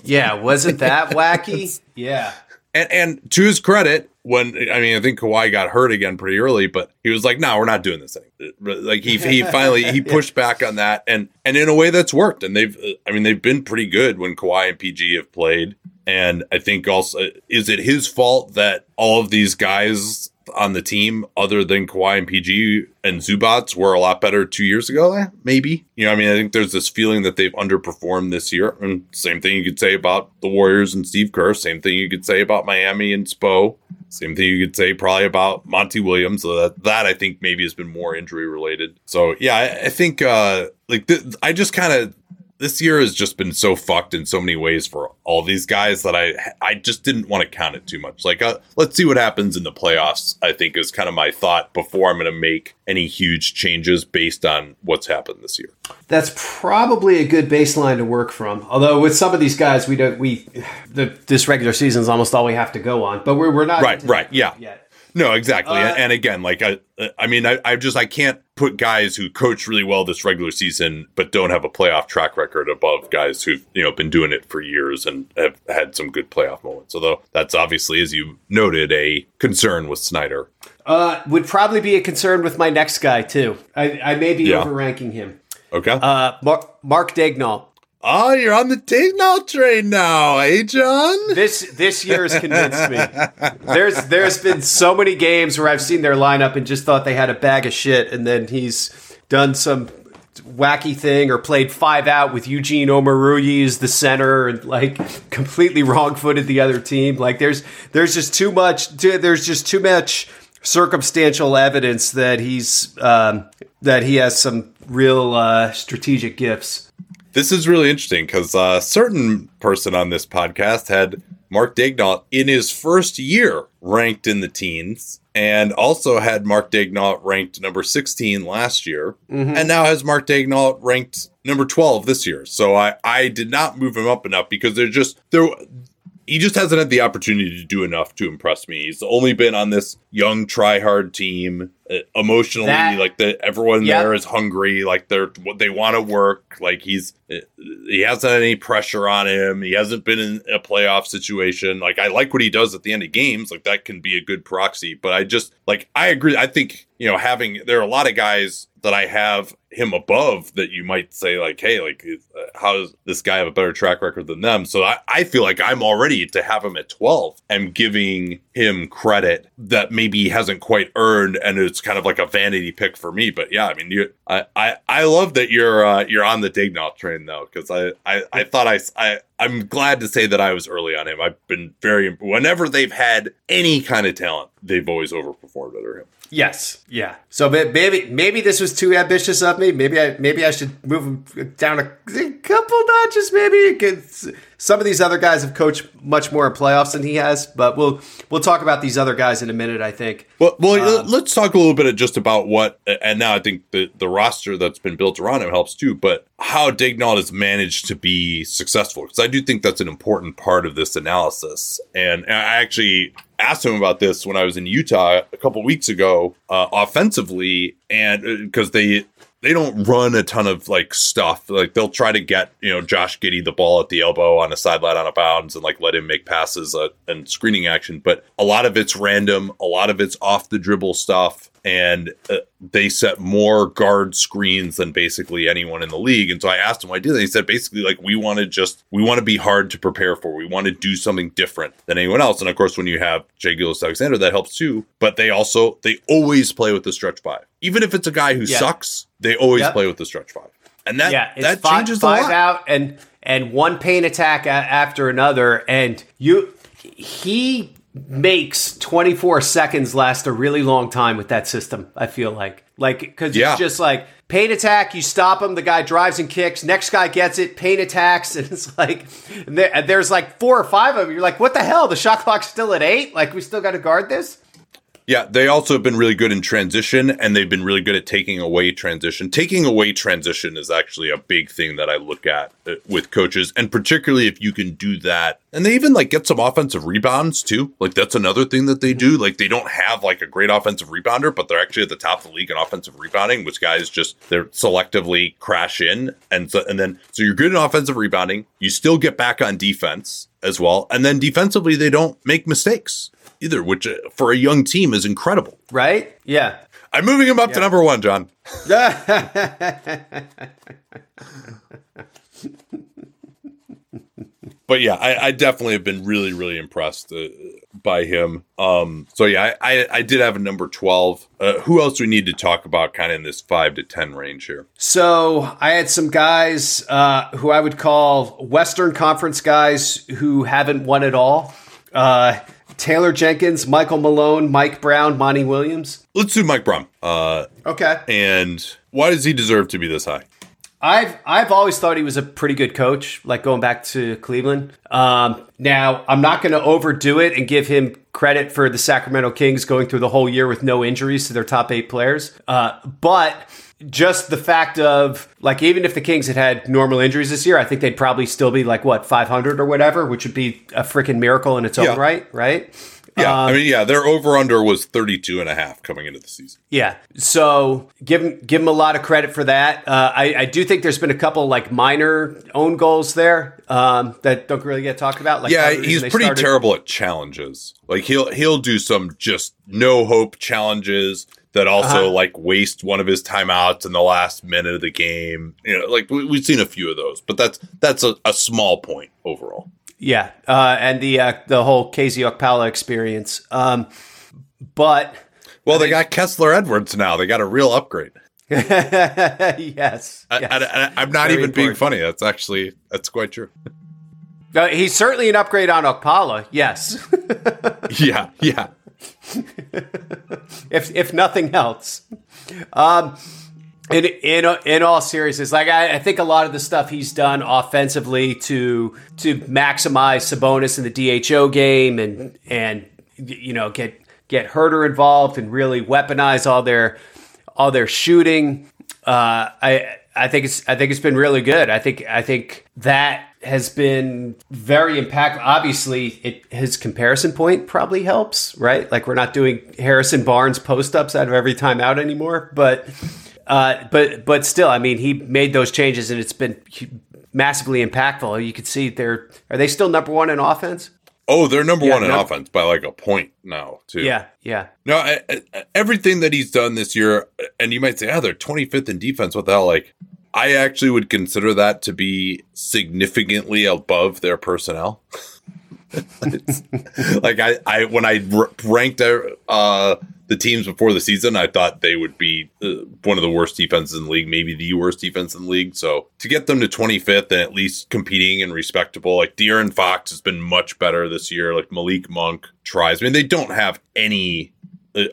Yeah, wasn't that wacky? Yeah. And, and to his credit, when I mean, I think Kawhi got hurt again pretty early, but he was like, "No, we're not doing this anymore." Like he he finally he pushed back on that, and and in a way that's worked. And they've, uh, I mean, they've been pretty good when Kawhi and PG have played. And I think also, is it his fault that all of these guys on the team, other than Kawhi and PG and Zubac, were a lot better two years ago? Eh, maybe. You know, I mean, I think there's this feeling that they've underperformed this year. And same thing you could say about the Warriors and Steve Kerr. Same thing you could say about Miami and Spo. Same thing you could say probably about Monty Williams. So that, that I think maybe has been more injury related. So yeah, I, I think uh like th- I just kind of this year has just been so fucked in so many ways for all these guys that I I just didn't want to count it too much. Like, uh, let's see what happens in the playoffs. I think is kind of my thought before I'm going to make any huge changes based on what's happened this year. That's probably a good baseline to work from. Although with some of these guys, we don't we the this regular season is almost all we have to go on. But we're we're not Right, right, yeah. yet. No, exactly. Uh, and, again, like I, I mean, I, I just I can't put guys who coach really well this regular season but don't have a playoff track record above guys who've you know been doing it for years and have had some good playoff moments. Although that's obviously, as you noted, a concern with Snyder. Uh, would probably be a concern with my next guy too. I, I may be Yeah. overranking him. Okay. Uh, Mar- Mark Daigneault. Oh, you're on the Daigneault train now, eh, John? This this year has convinced me. There's there's been so many games where I've seen their lineup and just thought they had a bag of shit, and then he's done some wacky thing or played five out with Eugene Omoruyi as the center and like completely wrong footed the other team. Like there's there's just too much. There's just too much circumstantial evidence that he's um, that he has some real uh, strategic gifts. This is really interesting because a uh, certain person on this podcast had Mark Daigneault in his first year ranked in the teens and also had Mark Daigneault ranked number 16 last year and now has Mark Daigneault ranked number 12 this year. So I, I did not move him up enough because they're just there he just hasn't had the opportunity to do enough to impress me. He's only been on this young try hard team. Uh, emotionally, That- like the everyone Yep. there is hungry. Like they're what they want to work. Like he's uh, he hasn't had any pressure on him. He hasn't been in a playoff situation. Like I like what he does at the end of games. Like that can be a good proxy. But I just like I agree. I think you know having there are a lot of guys that I have him above that you might say like, hey, like uh, how does this guy have a better track record than them? So I, I feel like I'm already to have him at 12. I'm giving him credit that maybe he hasn't quite earned, and it's kind of like a vanity pick for me. But yeah, I mean, you, I, I, I love that you're uh, you're on the Daigneault train though, because I, I, I thought I, I, I'm glad to say that I was early on him. I've been very whenever they've had any kind of talent, they've always overperformed under him. Yes. Yeah. So maybe maybe this was too ambitious of me. Maybe I maybe I should move him down a, a couple notches. Maybe some of these other guys have coached much more in playoffs than he has. But we'll we'll talk about these other guys in a minute. I think. Well, well, um, let's talk a little bit just about what, and now I think the, the roster that's been built around him helps too, but how Daigneault has managed to be successful. Because I do think that's an important part of this analysis. And I actually asked him about this when I was in Utah a couple weeks ago, uh, offensively, and because they, they don't run a ton of like stuff. Like they'll try to get you know Josh Giddey the ball at the elbow on a sideline on a bounds and like let him make passes uh, and screening action. But a lot of it's random. A lot of it's off the dribble stuff, and uh, they set more guard screens than basically anyone in the league. And so I asked him why did they? He said basically like we want to just we want to be hard to prepare for. We want to do something different than anyone else. And of course, when you have Shai Gilgeous-Alexander, that helps too. But they also they always play with the stretch five, even if it's a guy who Yeah. sucks. They always Yep. play with the stretch five, and that yeah, that five, changes a five lot. out and and one pain attack a- after another, and you he makes 24 seconds last a really long time with that system. I feel like, like because Yeah. it's just like pain attack. You stop him, the guy drives and kicks. Next guy gets it, pain attacks, and it's like there, and there's like four or five of them. You're like, what the hell? The shot clock's still at eight. Like we still got to guard this. Yeah, they also have been really good in transition and they've been really good at taking away transition. Taking away transition is actually a big thing that I look at uh, with coaches and particularly if you can do that. And they even like get some offensive rebounds too. Like that's another thing that they do. Like they don't have like a great offensive rebounder, but they're actually at the top of the league in offensive rebounding, which guys just they're selectively crash in and so and then so you're good in offensive rebounding, you still get back on defense as well. And then defensively they don't make mistakes either, which uh, for a young team is incredible. Right? Yeah. I'm moving him up to number one, John. but yeah, I, I definitely have been really, really impressed uh, by him. Um, so yeah, I, I, I did have a number twelve. Uh, who else do we need to talk about, kind of in this five to ten range here? So I had some guys uh, who I would call Western Conference guys who haven't won at all. Taylor Jenkins, Michael Malone, Mike Brown, Monty Williams. Let's do Mike Brown. Uh, Okay. and why does he deserve to be this high? I've I've always thought he was a pretty good coach, like going back to Cleveland. Um, now I'm not going to overdo it and give him credit for the Sacramento Kings going through the whole year with no injuries to their top eight players, uh, but just the fact of like even if the Kings had had normal injuries this year, I think they'd probably still be like what 500 or whatever, which would be a freaking miracle in its own Yeah. right, right? Yeah, Um, I mean, yeah, their over under was 32 and a half coming into the season. Yeah. So give him give him a lot of credit for that. Uh, I, I do think there's been a couple like minor own goals there um, that don't really get talked about. Like yeah, part of the he's pretty started- terrible at challenges. Like he'll he'll do some just no hope challenges that also Uh-huh. like waste one of his timeouts in the last minute of the game. You know, like we, we've seen a few of those, but that's that's a, a small point overall. Yeah, uh, and the uh, the whole KZ Okpala experience. Um, but Well, they got Kessler Edwards now. They got a real upgrade. yes, I, yes. I, I, am not Very even being funny. That's actually that's quite true. Uh, he's certainly an upgrade on Okpala. Yes, yeah, yeah. if if nothing else. Um, in in in all seriousness, like I, I think a lot of the stuff he's done offensively to to maximize Sabonis in the DHO game and and you know get get Huerter involved and really weaponize all their all their shooting. Uh, I I think it's I think it's been really good. I think I think that has been very impactful. Obviously, it his comparison point probably helps, right? Like we're not doing Harrison Barnes post ups out of every timeout anymore, but uh, but but still, I mean, he made those changes and it's been massively impactful. You can see they're are they still number one in offense? Oh, they're number Yeah, one in no- offense by like a point now, too. Yeah, yeah. No, I, I, everything that he's done this year, and you might say, oh, they're 25th in defense. What the hell? Like, I actually would consider that to be significantly above their personnel. Like I, I when I ranked uh, the teams before the season, I thought they would be uh, one of the worst defenses in the league, maybe the worst defense in the league. So to get them to 25th and at least competing and respectable, like De'Aaron Fox has been much better this year. Like Malik Monk tries. I mean, they don't have any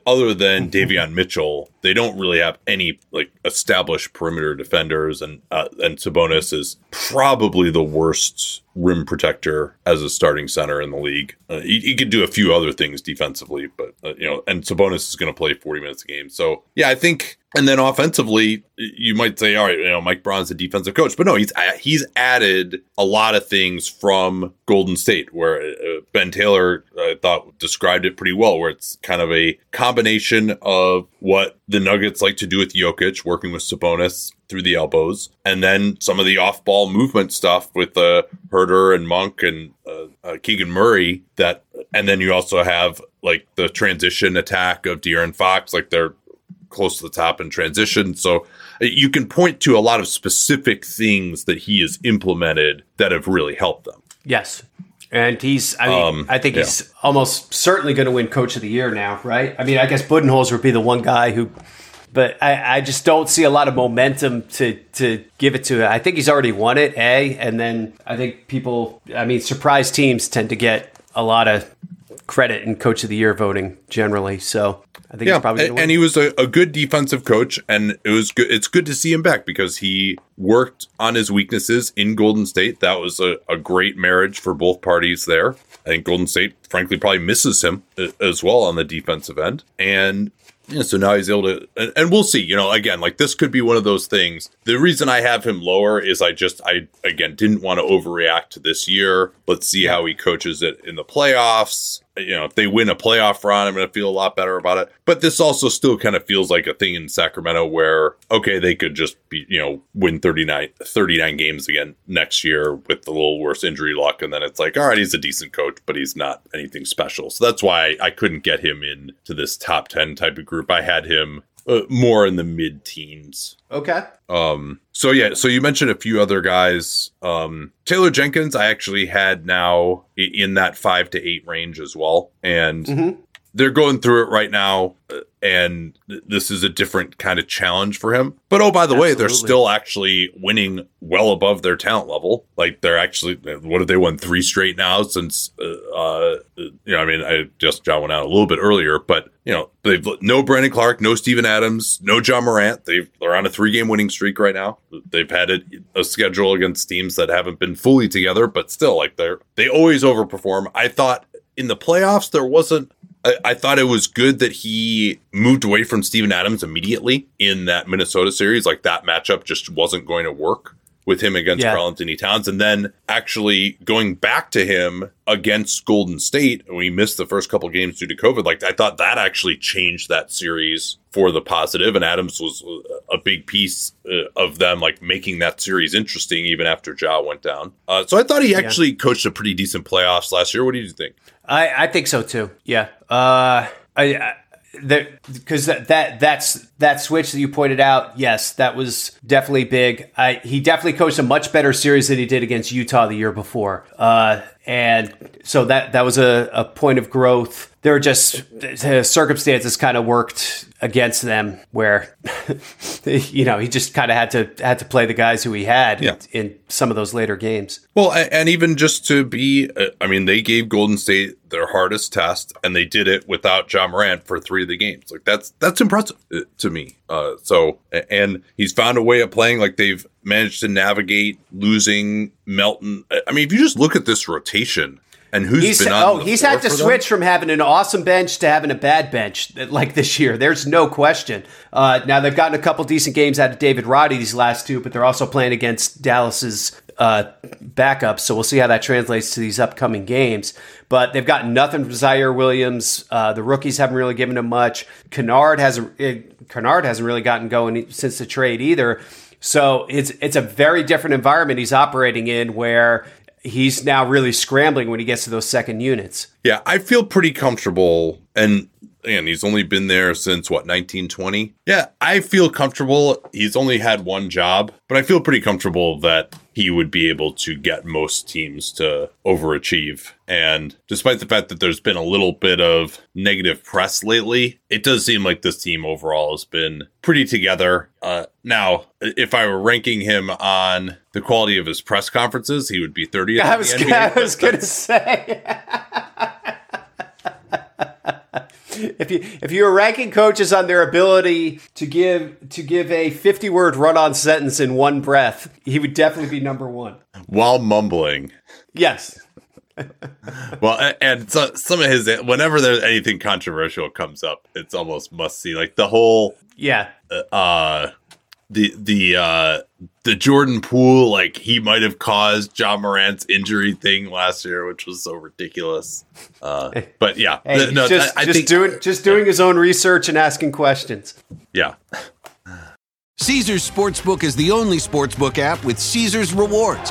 other than Davion Mitchell, they don't really have any like established perimeter defenders, and uh, and Sabonis is probably the worst rim protector as a starting center in the league. Uh, he, he could do a few other things defensively, but uh, you know, and Sabonis is going to play forty minutes a game. So yeah, I think. And then offensively, you might say, all right, you know, Mike Brown's a defensive coach, but no, he's he's added a lot of things from Golden State, where uh, Ben Taylor, I thought, described it pretty well, where it's kind of a combination of what the Nuggets like to do with Jokic, working with Sabonis through the elbows, and then some of the off-ball movement stuff with uh, Huerter and Monk and uh, uh, Keegan Murray. That, and then you also have like the transition attack of De'Aaron Fox, like they're close to the top in transition. So uh, you can point to a lot of specific things that he has implemented that have really helped them. Yes. And he's, I mean, Um, I think yeah. he's almost certainly going to win Coach of the Year now, right? I mean, I guess Budenholzer would be the one guy who, but I, I just don't see a lot of momentum to to give it to. I think he's already won it, a, and then I think people, I mean, surprise teams tend to get a lot of credit in Coach of the Year voting generally. So I think yeah, he's probably and, and he was a, a good defensive coach, and it was good. It's good to see him back because he worked on his weaknesses in Golden State. That was a, a great marriage for both parties there. I think Golden State, frankly, probably misses him uh, as well on the defensive end, and yeah, so now he's able to, and, and, we'll see. You know, again, like this could be one of those things. The reason I have him lower is I just, I again didn't want to overreact to this year. Let's see how he coaches it in the playoffs you know, if they win a playoff run, I'm going to feel a lot better about it. But this also still kind of feels like a thing in Sacramento where, okay, they could just be, you know, win 39, 39 games again next year with a little worse injury luck. And then it's like, all right, he's a decent coach, but he's not anything special. So that's why I couldn't get him into this top 10 type of group. I had him uh, more in the mid teens. Okay. Um. So yeah. So you mentioned a few other guys. Um. Taylor Jenkins, I actually had now in that five to eight range as well, and mm-hmm. they're going through it right now. And this is a different kind of challenge for him. But oh, by the Absolutely. way, they're still actually winning well above their talent level. Like they're actually, what have they won three straight now since? Uh, uh, you know, I mean, I just John went out a little bit earlier, but you know, they've no Brandon Clarke, no Steven Adams, no Ja Morant. They've they're on a three game winning streak right now. They've had a, a schedule against teams that haven't been fully together, but still, like they're they always overperform. I thought in the playoffs there wasn't I, thought it was good that he moved away from Steven Adams immediately in that Minnesota series. Like that matchup just wasn't going to work with him against yeah. Karl-Anthony Towns. And then actually going back to him against Golden State and we missed the first couple games due to COVID, like I thought that actually changed that series for the. And Adams was a big piece uh, of them, like making that series interesting even after Ja went down. Uh, so I thought he actually yeah. coached a pretty decent playoffs last year. What do you think? I, I think so too. Yeah. Uh, I, I because that, that that's that switch that you pointed out. Yes, that was definitely big. I, he definitely coached a much better series than he did against Utah the year before. Uh, and so that that was a, a point of growth. There were just the circumstances kind of worked against them, where you know he just kind of had to had to play the guys who he had yeah. in, in, some of those later games. Well, and even just to be, uh, I mean, they gave Golden State their hardest test, and they did it without Ja Morant for three of the games. Like that's that's impressive uh, to me. Uh, so, and he's found a way of playing like they've managed to navigate losing Melton. I mean, if you just look at this rotation and who's he's, been oh, he's had to switch them? from having an awesome bench to having a bad bench like this year. There's no question. Uh, now they've gotten a couple decent games out of David Roddy these last two, but they're also playing against Dallas's uh, backups. So we'll see how that translates to these upcoming games. But they've got nothing from Ziaire Williams. Uh, the rookies haven't really given him much. Kennard hasn't. Kennard hasn't really gotten going since the trade either. So it's it's a very different environment he's operating in where he's now really scrambling when he gets to those second units. Yeah, I feel pretty comfortable and and he's only been there since what 1920. Yeah, I feel comfortable. He's only had one job, but I feel pretty comfortable that he would be able to get most teams to overachieve. And despite the fact that there's been a little bit of negative press lately, it does seem like this team overall has been pretty together. Uh, now, if I were ranking him on the quality of his press conferences, he would be 30th. I was, I was going to say. if you if you were ranking coaches on their ability to give to give a 50 word run on sentence in one breath, he would definitely be number one. While mumbling. Yes. well, and so, some of his whenever there's anything controversial comes up, it's almost must see. Like the whole yeah, uh, the the uh the Jordan Poole like he might have caused Ja Morant's injury thing last year, which was so ridiculous. Uh, but yeah, hey, no, just, I, I just think, doing just doing yeah. his own research and asking questions. Yeah. Caesars Sportsbook is the only sportsbook app with Caesar's rewards.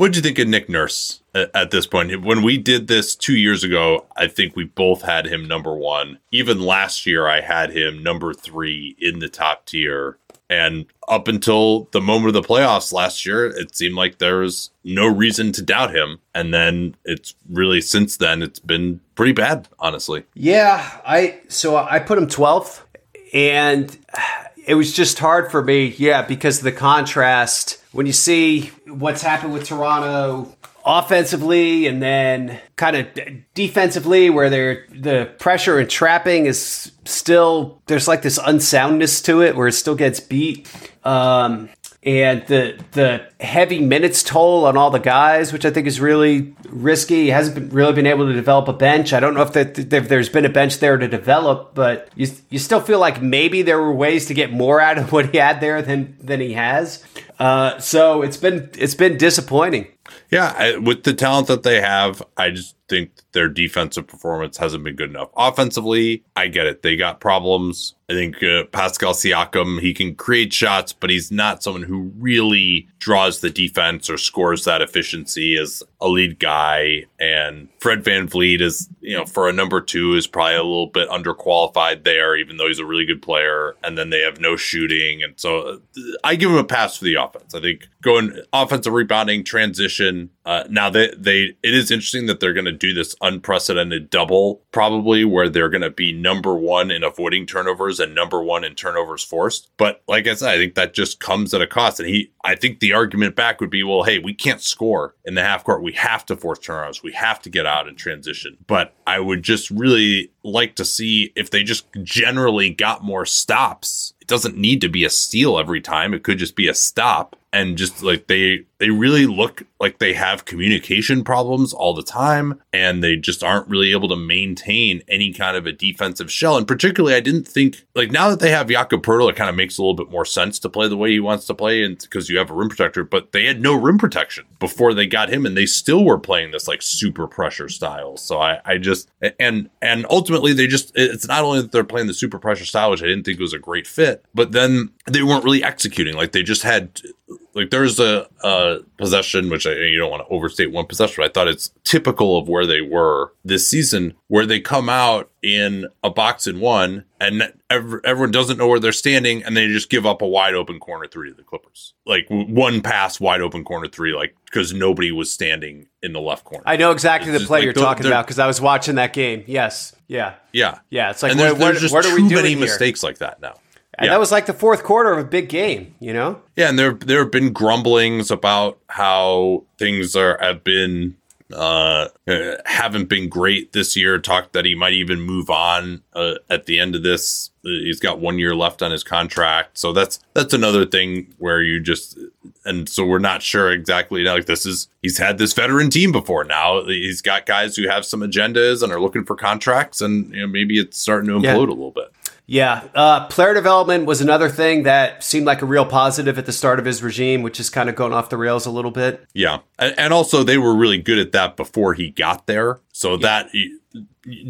What'd you think of Nick Nurse at, at this point? When we did this two years ago, I think we both had him number one. Even last year, I had him number three in the top tier. And up until the moment of the playoffs last year, it seemed like there was no reason to doubt him. And then it's really since then, it's been pretty bad, honestly. Yeah, I so I put him 12th and it was just hard for me, yeah, because of the contrast. When you see what's happened with Toronto offensively and then kind of defensively where they're the pressure and trapping is still there's like this unsoundness to it where it still gets beat. Um, and the the heavy minutes toll on all the guys, which I think is really risky. He hasn't been, really been able to develop a bench. I don't know if, that, if there's been a bench there to develop, but you you still feel like maybe there were ways to get more out of what he had there than than he has. Uh, so it's been it's been disappointing. Yeah, I, with the talent that they have, I just think their defensive performance hasn't been good enough. Offensively, I get it; they got problems. I think uh, Pascal Siakam, he can create shots, but he's not someone who really draws the defense or scores that efficiency as a lead guy. And Fred Van VanVleet is, you know, for a number two is probably a little bit underqualified there, even though he's a really good player. And then they have no shooting. And so uh, I give him a pass for the offense. I think going offensive rebounding, transition. Uh, now they, they, it is interesting that they're going to do this unprecedented double probably where they're going to be number one in avoiding turnovers and number one in turnovers forced. But like I said, I think that just comes at a cost. And he, I think the argument back would be, well, hey, we can't score in the half court. We have to force turnovers. We have to get out and transition. But I would just really like to see if they just generally got more stops. It doesn't need to be a steal every time. It could just be a stop and just like they they really look like they have communication problems all the time and they just aren't really able to maintain any kind of a defensive shell. And particularly i didn't think like now that they have Jakob Poeltl, it kind of makes a little bit more sense to play the way he wants to play and because you have a rim protector but they had no rim protection before they got him and they still were playing this like super pressure style. So i i just and and ultimately they just it's not only that they're playing the super pressure style which i didn't think was a great fit but then they weren't really executing. Like they just had like there's a, a possession which I, you don't want to overstate one possession but i thought it's typical of where they were this season where they come out in a box in one and ev- everyone doesn't know where they're standing and they just give up a wide open corner three to the clippers. Like one pass wide open corner three like because nobody was standing in the left corner. I know exactly It's the play just you're like, talking about because i was watching that game. Yes. Yeah. Yeah. Yeah it's like and what, there's, there's just are we too many here? mistakes like that now and Yeah. that was like the fourth quarter of a big game you know Yeah, and there there have been grumblings about how things are have been uh, haven't been great this year. Talked that he might even move on uh, at the end of this. He's got one year left on his contract, so that's that's another thing where you just and so we're not sure exactly. Now. Like this is he's had this veteran team before. Now he's got guys who have some agendas and are looking for contracts, and you know, maybe it's starting to implode Yeah. a little bit. Yeah, uh, player development was another thing that seemed like a real positive at the start of his regime, which is kind of going off the rails a little bit. Yeah, and, and also they were really good at that before he got there. So that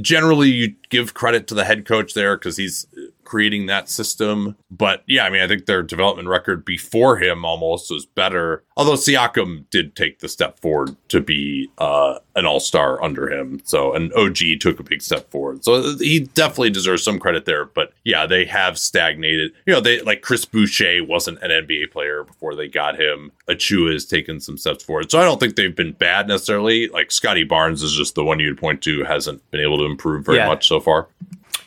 generally you give credit to the head coach there because he's creating that system. But yeah, I mean, I think their development record before him almost was better. Although Siakam did take the step forward to be uh, an all star under him. So, and OG took a big step forward. So he definitely deserves some credit there. But yeah, they have stagnated. You know, they like Chris Boucher wasn't an NBA player before they got him. Achiuwa has taken some steps forward. So I don't think they've been bad necessarily. Like Scottie Barnes is just the one you'd point to, hasn't been able to improve very Yeah. much so far.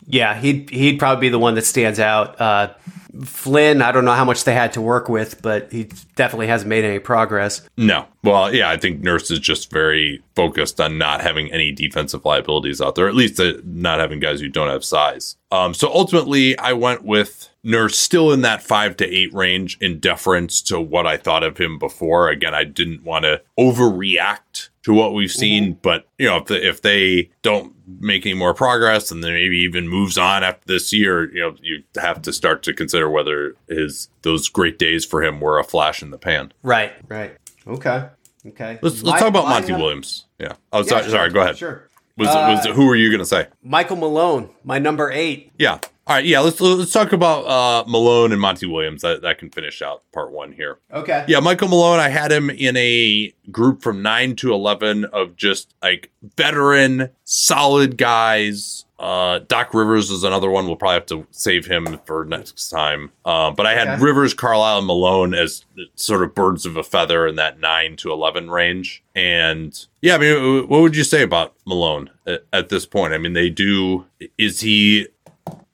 Yeah, he'd he'd probably be the one that stands out. Uh, Flynn, I don't know how much they had to work with, but he definitely hasn't made any progress. No. Well, yeah, I think Nurse is just very focused on not having any defensive liabilities out there, at least uh, not having guys who don't have size. Um, so ultimately, I went with Nurse still in that five to eight range in deference to what I thought of him before. Again, I didn't want to overreact to what we've seen, but you know, if the, if they don't make any more progress and then maybe even moves on after this year, you know, you have to start to consider whether his those great days for him were a flash in the pan. Right, right. Okay, okay. Let's let's My- talk about Monty num- Williams. Yeah. Oh, Yeah, sorry. sure, sorry. Go ahead. Sure. Was Uh, was who were you going to say? Michael Malone, my number eight. Yeah. All right, yeah, let's let's talk about uh, Malone and Monty Williams. That that can finish out part one here. Okay. Yeah, Michael Malone. I had him in a group from nine to eleven of just like veteran, solid guys. Uh, Doc Rivers is another one. We'll probably have to save him for next time. Uh, but I had Okay. Rivers, Carlisle, and Malone as sort of birds of a feather in that nine to eleven range. And yeah, I mean, what would you say about Malone at, at this point? I mean, they do. Is he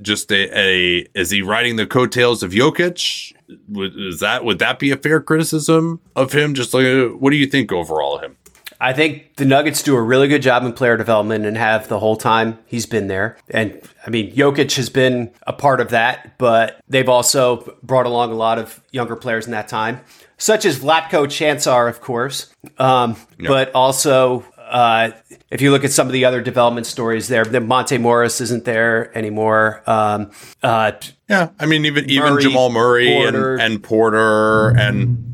just a, a is he riding the coattails of Jokic? Would, is that would that be a fair criticism of him? Just like, what do you think overall of him? I think the Nuggets do a really good job in player development and have the whole time he's been there. And I mean, Jokic has been a part of that, but they've also brought along a lot of younger players in that time, such as Vlatko Cancar, of course, um, but also. Uh, if you look at some of the other development stories there, then Monte Morris isn't there anymore. Um, uh, Yeah, I mean, even even Jamal Murray Porter. and, and Porter and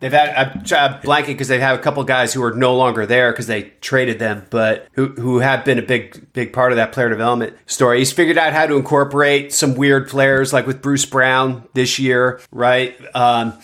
They've had I'm, I'm blanking because they've had a couple guys who are no longer there because they traded them, but who who have been a big big part of that player development story. He's figured out how to incorporate some weird players like with Bruce Brown this year, right? Um,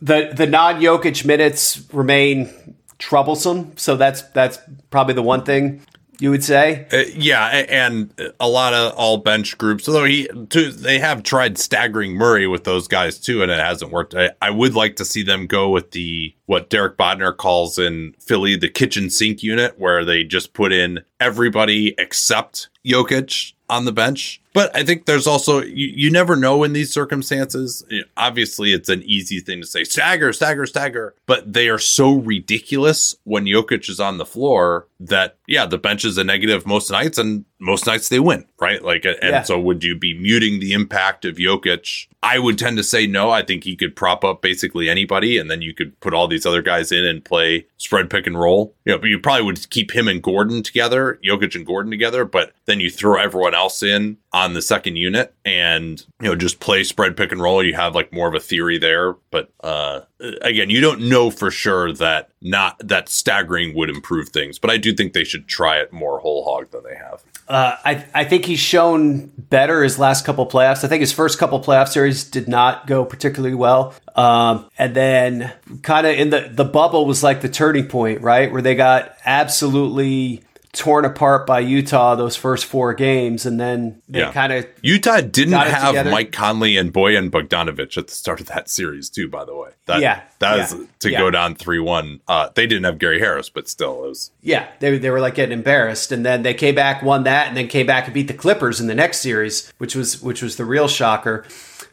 the the non Jokic minutes remain troublesome, so that's that's probably the one thing you would say. Uh, yeah, and a lot of all bench groups. Although he, too, they have tried staggering Murray with those guys too, and it hasn't worked. I, I would like to see them go with the what Derek Bodner calls in Philly the kitchen sink unit, where they just put in everybody except Jokic on the bench. But I think there's also you, you never know in these circumstances. Obviously, it's an easy thing to say stagger, stagger, stagger, but they are so ridiculous when Jokic is on the floor that yeah, the bench is a negative most nights, and most nights they win, right? Like, and Yeah. so would you be muting the impact of Jokic? I would tend to say no. I think he could prop up basically anybody, and then you could put all these other guys in and play spread pick and roll. You know, but you probably would keep him and Gordon together, Jokic and Gordon together, but then you throw everyone else in on the second unit and you know just play spread pick and roll. You have like more of a theory there, but uh again, you don't know for sure that not that staggering would improve things, but I do think they should try it more whole hog than they have. Uh, I I think he's shown better his last couple playoffs. I think his first couple playoff series did not go particularly well. Um, and then kind of in the the bubble was like the turning point, right, where they got absolutely torn apart by Utah those first four games, and then they Yeah. kind of Utah didn't have together. Mike Conley and Bojan Bogdanovic at the start of that series, too. By the way, that, Yeah, that yeah, is to yeah. go down three one. Uh, they didn't have Gary Harris, but still, it was Yeah, they, they were like getting embarrassed, and then they came back, won that, and then came back and beat the Clippers in the next series, which was which was the real shocker.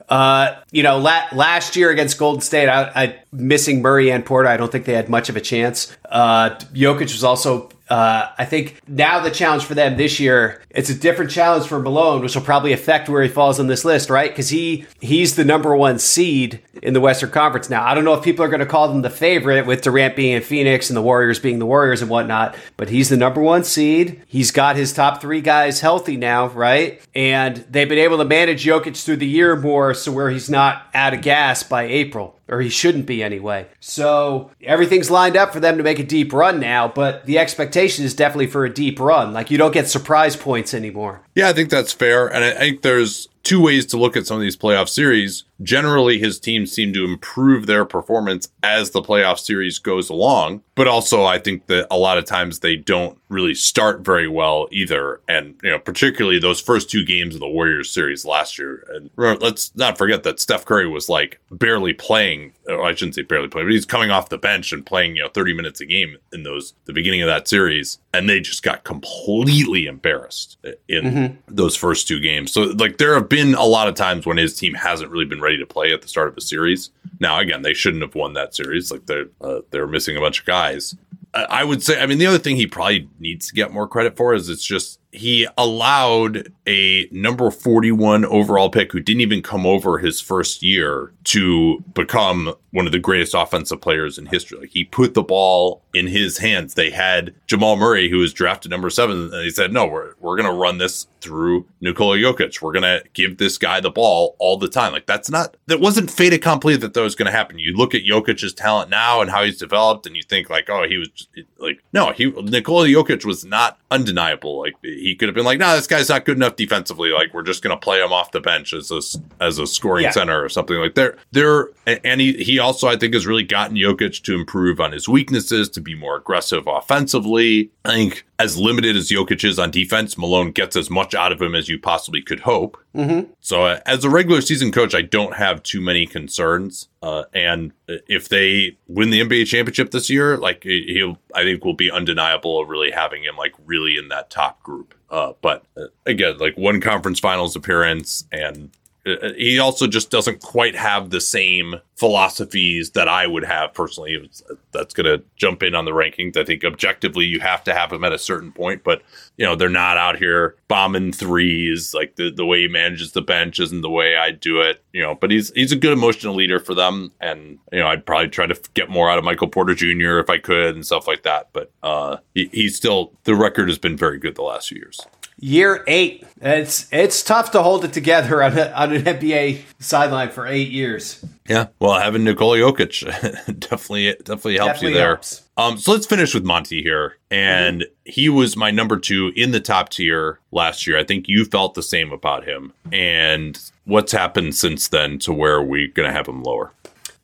Uh, you know, la- last year against Golden State, I, I missing Murray and Porter. I don't think they had much of a chance. Uh, Jokic was also. Uh, I think now the challenge for them this year, it's a different challenge for Malone, which will probably affect where he falls on this list, right? Because he he's the number one seed in the Western Conference now. I don't know if people are going to call them the favorite with Durant being in Phoenix and the Warriors being the Warriors and whatnot, but he's the number one seed. He's got his top three guys healthy now, right? And they've been able to manage Jokic through the year more so where he's not out of gas by April. Or he shouldn't be anyway. So everything's lined up for them to make a deep run now, but the expectation is definitely for a deep run. Like you don't get surprise points anymore. Yeah, I think that's fair. And I think there's two ways to look at some of these playoff series. Generally, his teams seem to improve their performance as the playoff series goes along. But also, I think that a lot of times they don't really start very well either. And, you know, particularly those first two games of the Warriors series last year. And let's not forget that Steph Curry was like barely playing. Or I shouldn't say barely playing, but he's coming off the bench and playing, you know, 30 minutes a game in those, the beginning of that series. And they just got completely embarrassed in mm-hmm. those first two games. So, like, there have been a lot of times when his team hasn't really been ready to play at the start of a series. Now, again, they shouldn't have won that series. Like, they're uh, they're missing a bunch of guys. I I would say, I mean, the other thing he probably needs to get more credit for is it's just he allowed a number 41 overall pick who didn't even come over his first year to become one of the greatest offensive players in history. Like he put the ball in his hands. They had Jamal Murray, who was drafted number seven, and he said, No, we're we're gonna run this through Nikola Jokic. We're gonna give this guy the ball all the time. Like that's not that wasn't fait accompli that that was gonna happen. You look at Jokic's talent now and how he's developed, and you think like, oh, he was just, like no, he Nikola Jokic was not undeniable. Like he could have been like, "Nah, this guy's not good enough defensively. Like we're just going to play him off the bench as a as a scoring Yeah. center or something like there. There, and he he also I think has really gotten Jokic to improve on his weaknesses, to be more aggressive offensively. I think as limited as Jokic is on defense, Malone gets as much out of him as you possibly could hope. Mm-hmm. So uh, as a regular season coach, I don't have too many concerns. Uh, and if they win the NBA championship this year, like he'll, I think will be undeniable of really having him like really in that top group. Uh, but uh, again, like one conference finals appearance and he also just doesn't quite have the same philosophies that I would have personally. That's going to jump in on the rankings. I think objectively you have to have him at a certain point, but you know they're not out here bombing threes like the the way he manages the bench isn't the way I do it. You know, but he's he's a good emotional leader for them, and you know I'd probably try to get more out of Michael Porter Jr. if I could and stuff like that. But uh, he, he's still the record has been very good the last few years. Year eight. It's it's tough to hold it together on, a, on an NBA sideline for eight years. Yeah, well, having Nikola Jokic definitely definitely helps Definitely you there. helps. Um, so let's finish with Monty here, and he was my number two in the top tier last year. I think you felt the same about him. And what's happened since then to where we're gonna have him lower?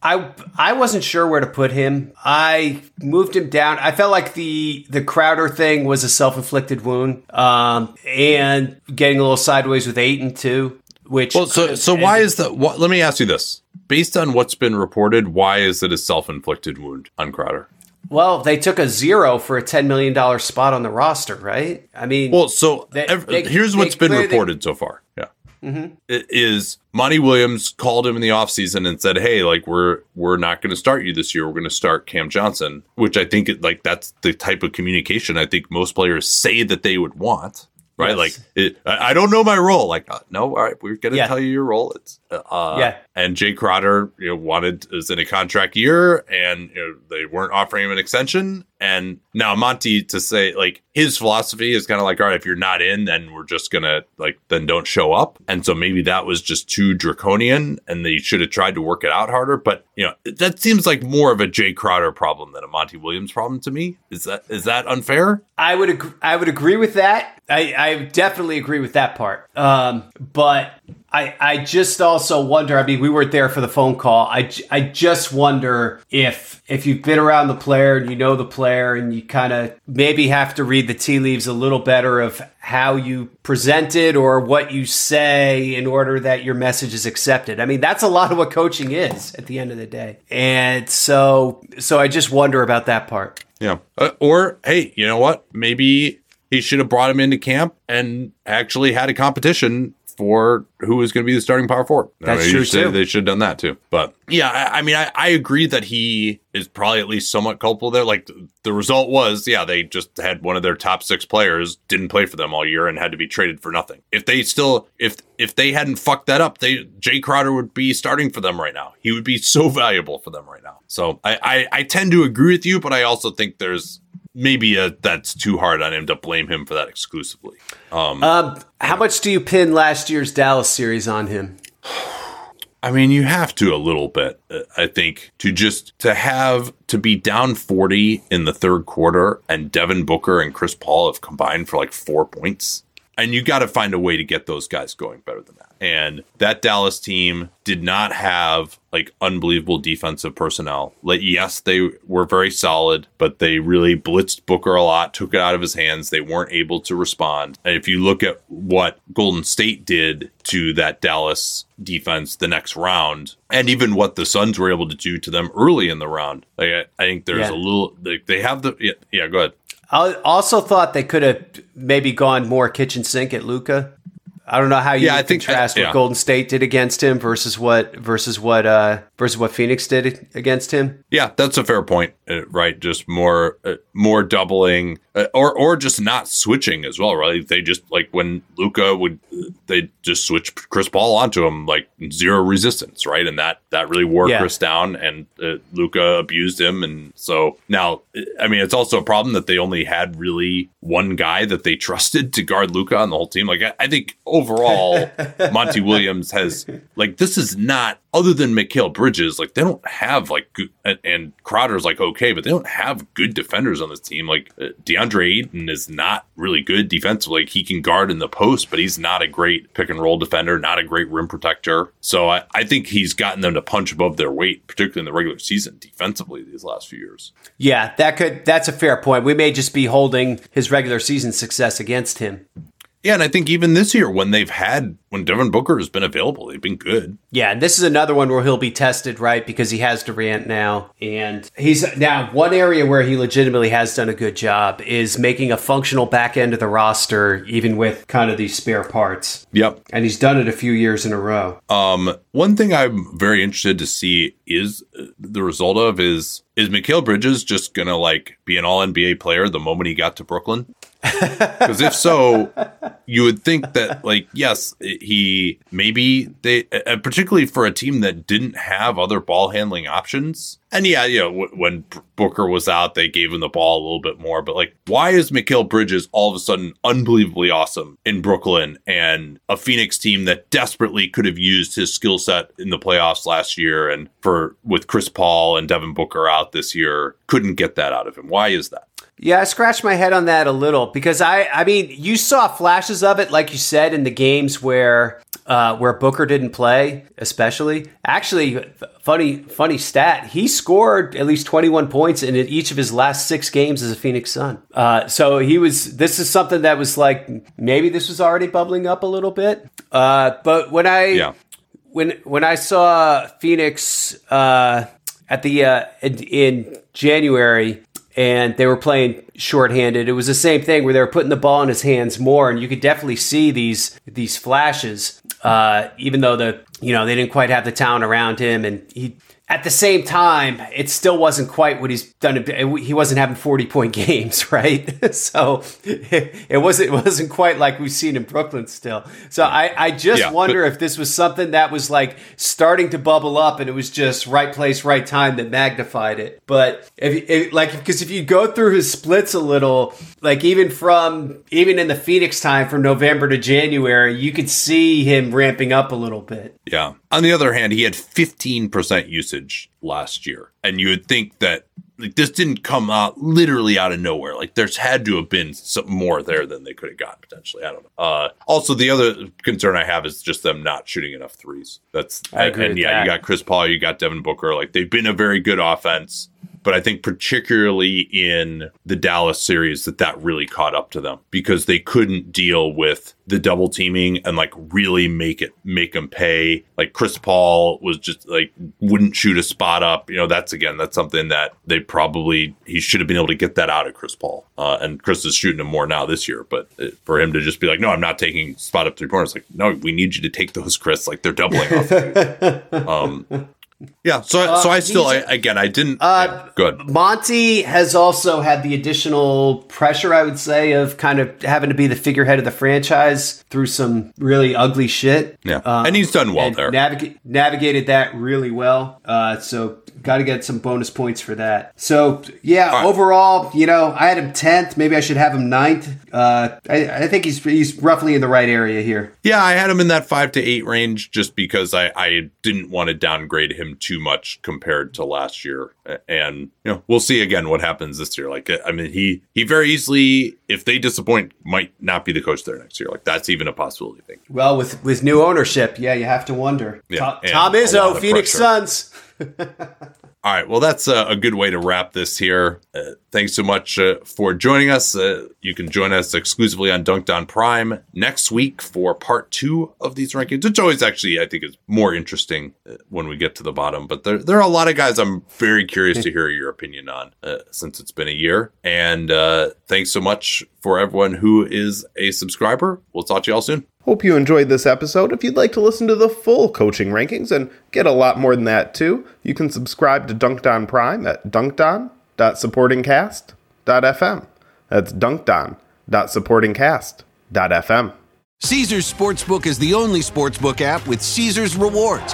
I I wasn't sure where to put him. I moved him down. I felt like the the Crowder thing was a self inflicted wound, um, and getting a little sideways with Ayton too. Which Well, so so why is that? What, let me ask you this: based on what's been reported, why is it a self-inflicted wound on Crowder? well they took a zero for a ten million dollar spot on the roster, right? I mean, Well, so They- ev- they- here's they what's been reported so far. Yeah. It is Monty Williams called him in the offseason and said, "Hey, like we're we're not going to start you this year. We're going to start Cam Johnson," which I think it, like that's the type of communication I think most players say that they would want. Right, Yes. like it, I I don't know my role. Like, uh, no, all right, we're gonna Yeah. tell you your role. It's uh, Yeah. And Jae Crowder, you know, wanted is in a contract year, and you know, they weren't offering him an extension. And now Monty to say like his philosophy is kind of like, all right, if you're not in, then we're just gonna like then don't show up. And so maybe that was just too draconian, and they should have tried to work it out harder. But you know, that seems like more of a Jae Crowder problem than a Monty Williams problem to me. Is that is that unfair? I would ag- I would agree with that. I, I definitely agree with that part. Um, but I I just also wonder. I mean, we weren't there for the phone call. I, I just wonder if if you've been around the player and you know the player and you kind of maybe have to read the tea leaves a little better of how you present it or what you say in order that your message is accepted. I mean, that's a lot of what coaching is at the end of the day. And so so I just wonder about that part. Yeah. Uh, or hey, you know what? Maybe he should have brought him into camp and actually had a competition for who was going to be the starting power forward. That's you true, too. They should have done that too. But yeah, I, I mean, I, I agree that he is probably at least somewhat culpable there. Like the result was, yeah, they just had one of their top six players didn't play for them all year and had to be traded for nothing. If they still, if if they hadn't fucked that up, they Jae Crowder would be starting for them right now. He would be so valuable for them right now. So I I, I tend to agree with you, but I also think there's maybe a, that's too hard on him to blame him for that exclusively. Um, Um, how much do you pin last year's Dallas series on him? I mean, you have to a little bit. uh, I think to just to have to be down forty in the third quarter, and Devin Booker and Chris Paul have combined for like four points, and you got to find a way to get those guys going better than that. And that Dallas team did not have like unbelievable defensive personnel. Like, yes, they were very solid, but they really blitzed Booker a lot, took it out of his hands. They weren't able to respond. And if you look at what Golden State did to that Dallas defense the next round, and even what the Suns were able to do to them early in the round, like, I, I think there's Yeah. a little. They, they have the yeah, yeah. Go ahead. I also thought they could have maybe gone more kitchen sink at Luka. I don't know how you Yeah, I think- contrast yeah. what Golden State did against him versus what versus what uh versus what Phoenix did against him. Yeah, that's a fair point, uh, right? Just more, uh, more doubling, uh, or or just not switching as well, right? They just like when Luka would, they just switch Chris Paul onto him like zero resistance, right? And that that really wore Yeah. Chris down, and uh, Luka abused him, and so now, I mean, it's also a problem that they only had really one guy that they trusted to guard Luka on the whole team. Like I, I think overall, Monty Williams has like this is not other than Mikal Bridges, like they don't have like good, and, and Crowder's like okay, but they don't have good defenders on this team. Like uh, DeAndre Ayton is not really good defensively. Like he can guard in the post, but he's not a great pick and roll defender, not a great rim protector. So I, I think he's gotten them to punch above their weight, particularly in the regular season defensively these last few years. Yeah, that could that's a fair point. We may just be holding his regular season success against him. Yeah, and I think even this year, when they've had when Devin Booker has been available, they've been good. Yeah, and this is another one where he'll be tested, right? Because he has Durant now, and he's now one area where he legitimately has done a good job is making a functional back end of the roster, even with kind of these spare parts. Yep, and he's done it a few years in a row. Um, one thing I'm very interested to see is uh, the result of is is Mikal Bridges just gonna like be an All NBA player the moment he got to Brooklyn? Because if so, you would think that, like, yes, he maybe they, uh, particularly for a team that didn't have other ball handling options. And yeah, you know, w- when Booker was out, they gave him the ball a little bit more. But like, why is Mikal Bridges all of a sudden unbelievably awesome in Brooklyn and a Phoenix team that desperately could have used his skill set in the playoffs last year and for with Chris Paul and Devin Booker out this year couldn't get that out of him? Why is that? Yeah, I scratched my head on that a little because I, I mean, you saw flashes of it, like you said, in the games where, uh, where Booker didn't play, especially. Actually, funny, funny stat: he scored at least twenty-one points in each of his last six games as a Phoenix Sun. Uh, so he was. This is something that was like maybe this was already bubbling up a little bit. Uh, but when I, yeah. when when I saw Phoenix uh, at the uh, in, in January and they were playing shorthanded. It was the same thing where they were putting the ball in his hands more, and you could definitely see these these flashes. Uh, even though the you know they didn't quite have the talent around him, and he at the same time, it still wasn't quite what he's done. He wasn't having forty point games, right? so it wasn't it wasn't quite like we've seen in Brooklyn still. So I, I just yeah, wonder but- if this was something that was like starting to bubble up, and it was just right place, right time that magnified it. But if, if like because if you go through his splits a little, like even from even in the Phoenix time from November to January, you could see him ramping up a little bit. Yeah. On the other hand, he had 15% usage last year. And you would think that like this didn't come out literally out of nowhere. Like there's had to have been some more there than they could have gotten potentially. I don't know. Uh, also, the other concern I have is just them not shooting enough threes. That's I agree and, and yeah, that. you got Chris Paul, you got Devin Booker. Like they've been a very good offense but I think particularly in the Dallas series that that really caught up to them because they couldn't deal with the double teaming and like really make it make them pay. Like Chris Paul was just like wouldn't shoot a spot up. You know, that's again that's something that they probably he should have been able to get that out of Chris Paul. Uh, and Chris is shooting him more now this year, but for him to just be like, no, I'm not taking spot up three pointers. Like, no, we need you to take those, Chris. Like they're doubling off. um, yeah, so uh, so I still I, again I didn't. Uh, yeah, good. Monty has also had the additional pressure, I would say, of kind of having to be the figurehead of the franchise through some really ugly shit. Yeah, um, and he's done well there. Navig- navigated that really well. Uh, so got to get some bonus points for that. So yeah, right. overall, you know, I had him tenth. Maybe I should have him ninth. Uh, I, I, think he's he's roughly in the right area here. Yeah, I had him in that five to eight range just because I I didn't want to downgrade him too much compared to last year. And you know, we'll see again what happens this year. Like I mean, he he very easily, if they disappoint, might not be the coach there next year. Like that's even a possibility. Well, with with new ownership, yeah, you have to wonder. Yeah, Tom, Tom Izzo, Phoenix pressure. Suns. All right. Well, that's a, a, good way to wrap this here. Uh, thanks so much uh, for joining us. Uh, you can join us exclusively on Dunc'd On Prime next week for part two of these rankings, which always actually I think is more interesting uh, when we get to the bottom. But there, there are a lot of guys I'm very curious to hear your opinion on uh, since it's been a year. And uh, thanks so much for everyone who is a subscriber. We'll talk to you all soon. Hope you enjoyed this episode. If you'd like to listen to the full coaching rankings and get a lot more than that too, you can subscribe to Dunc'd On Prime at duncdon.supportingcast.fm. That's duncdon.supportingcast.fm. Caesars Sportsbook is the only sportsbook app with Caesars rewards.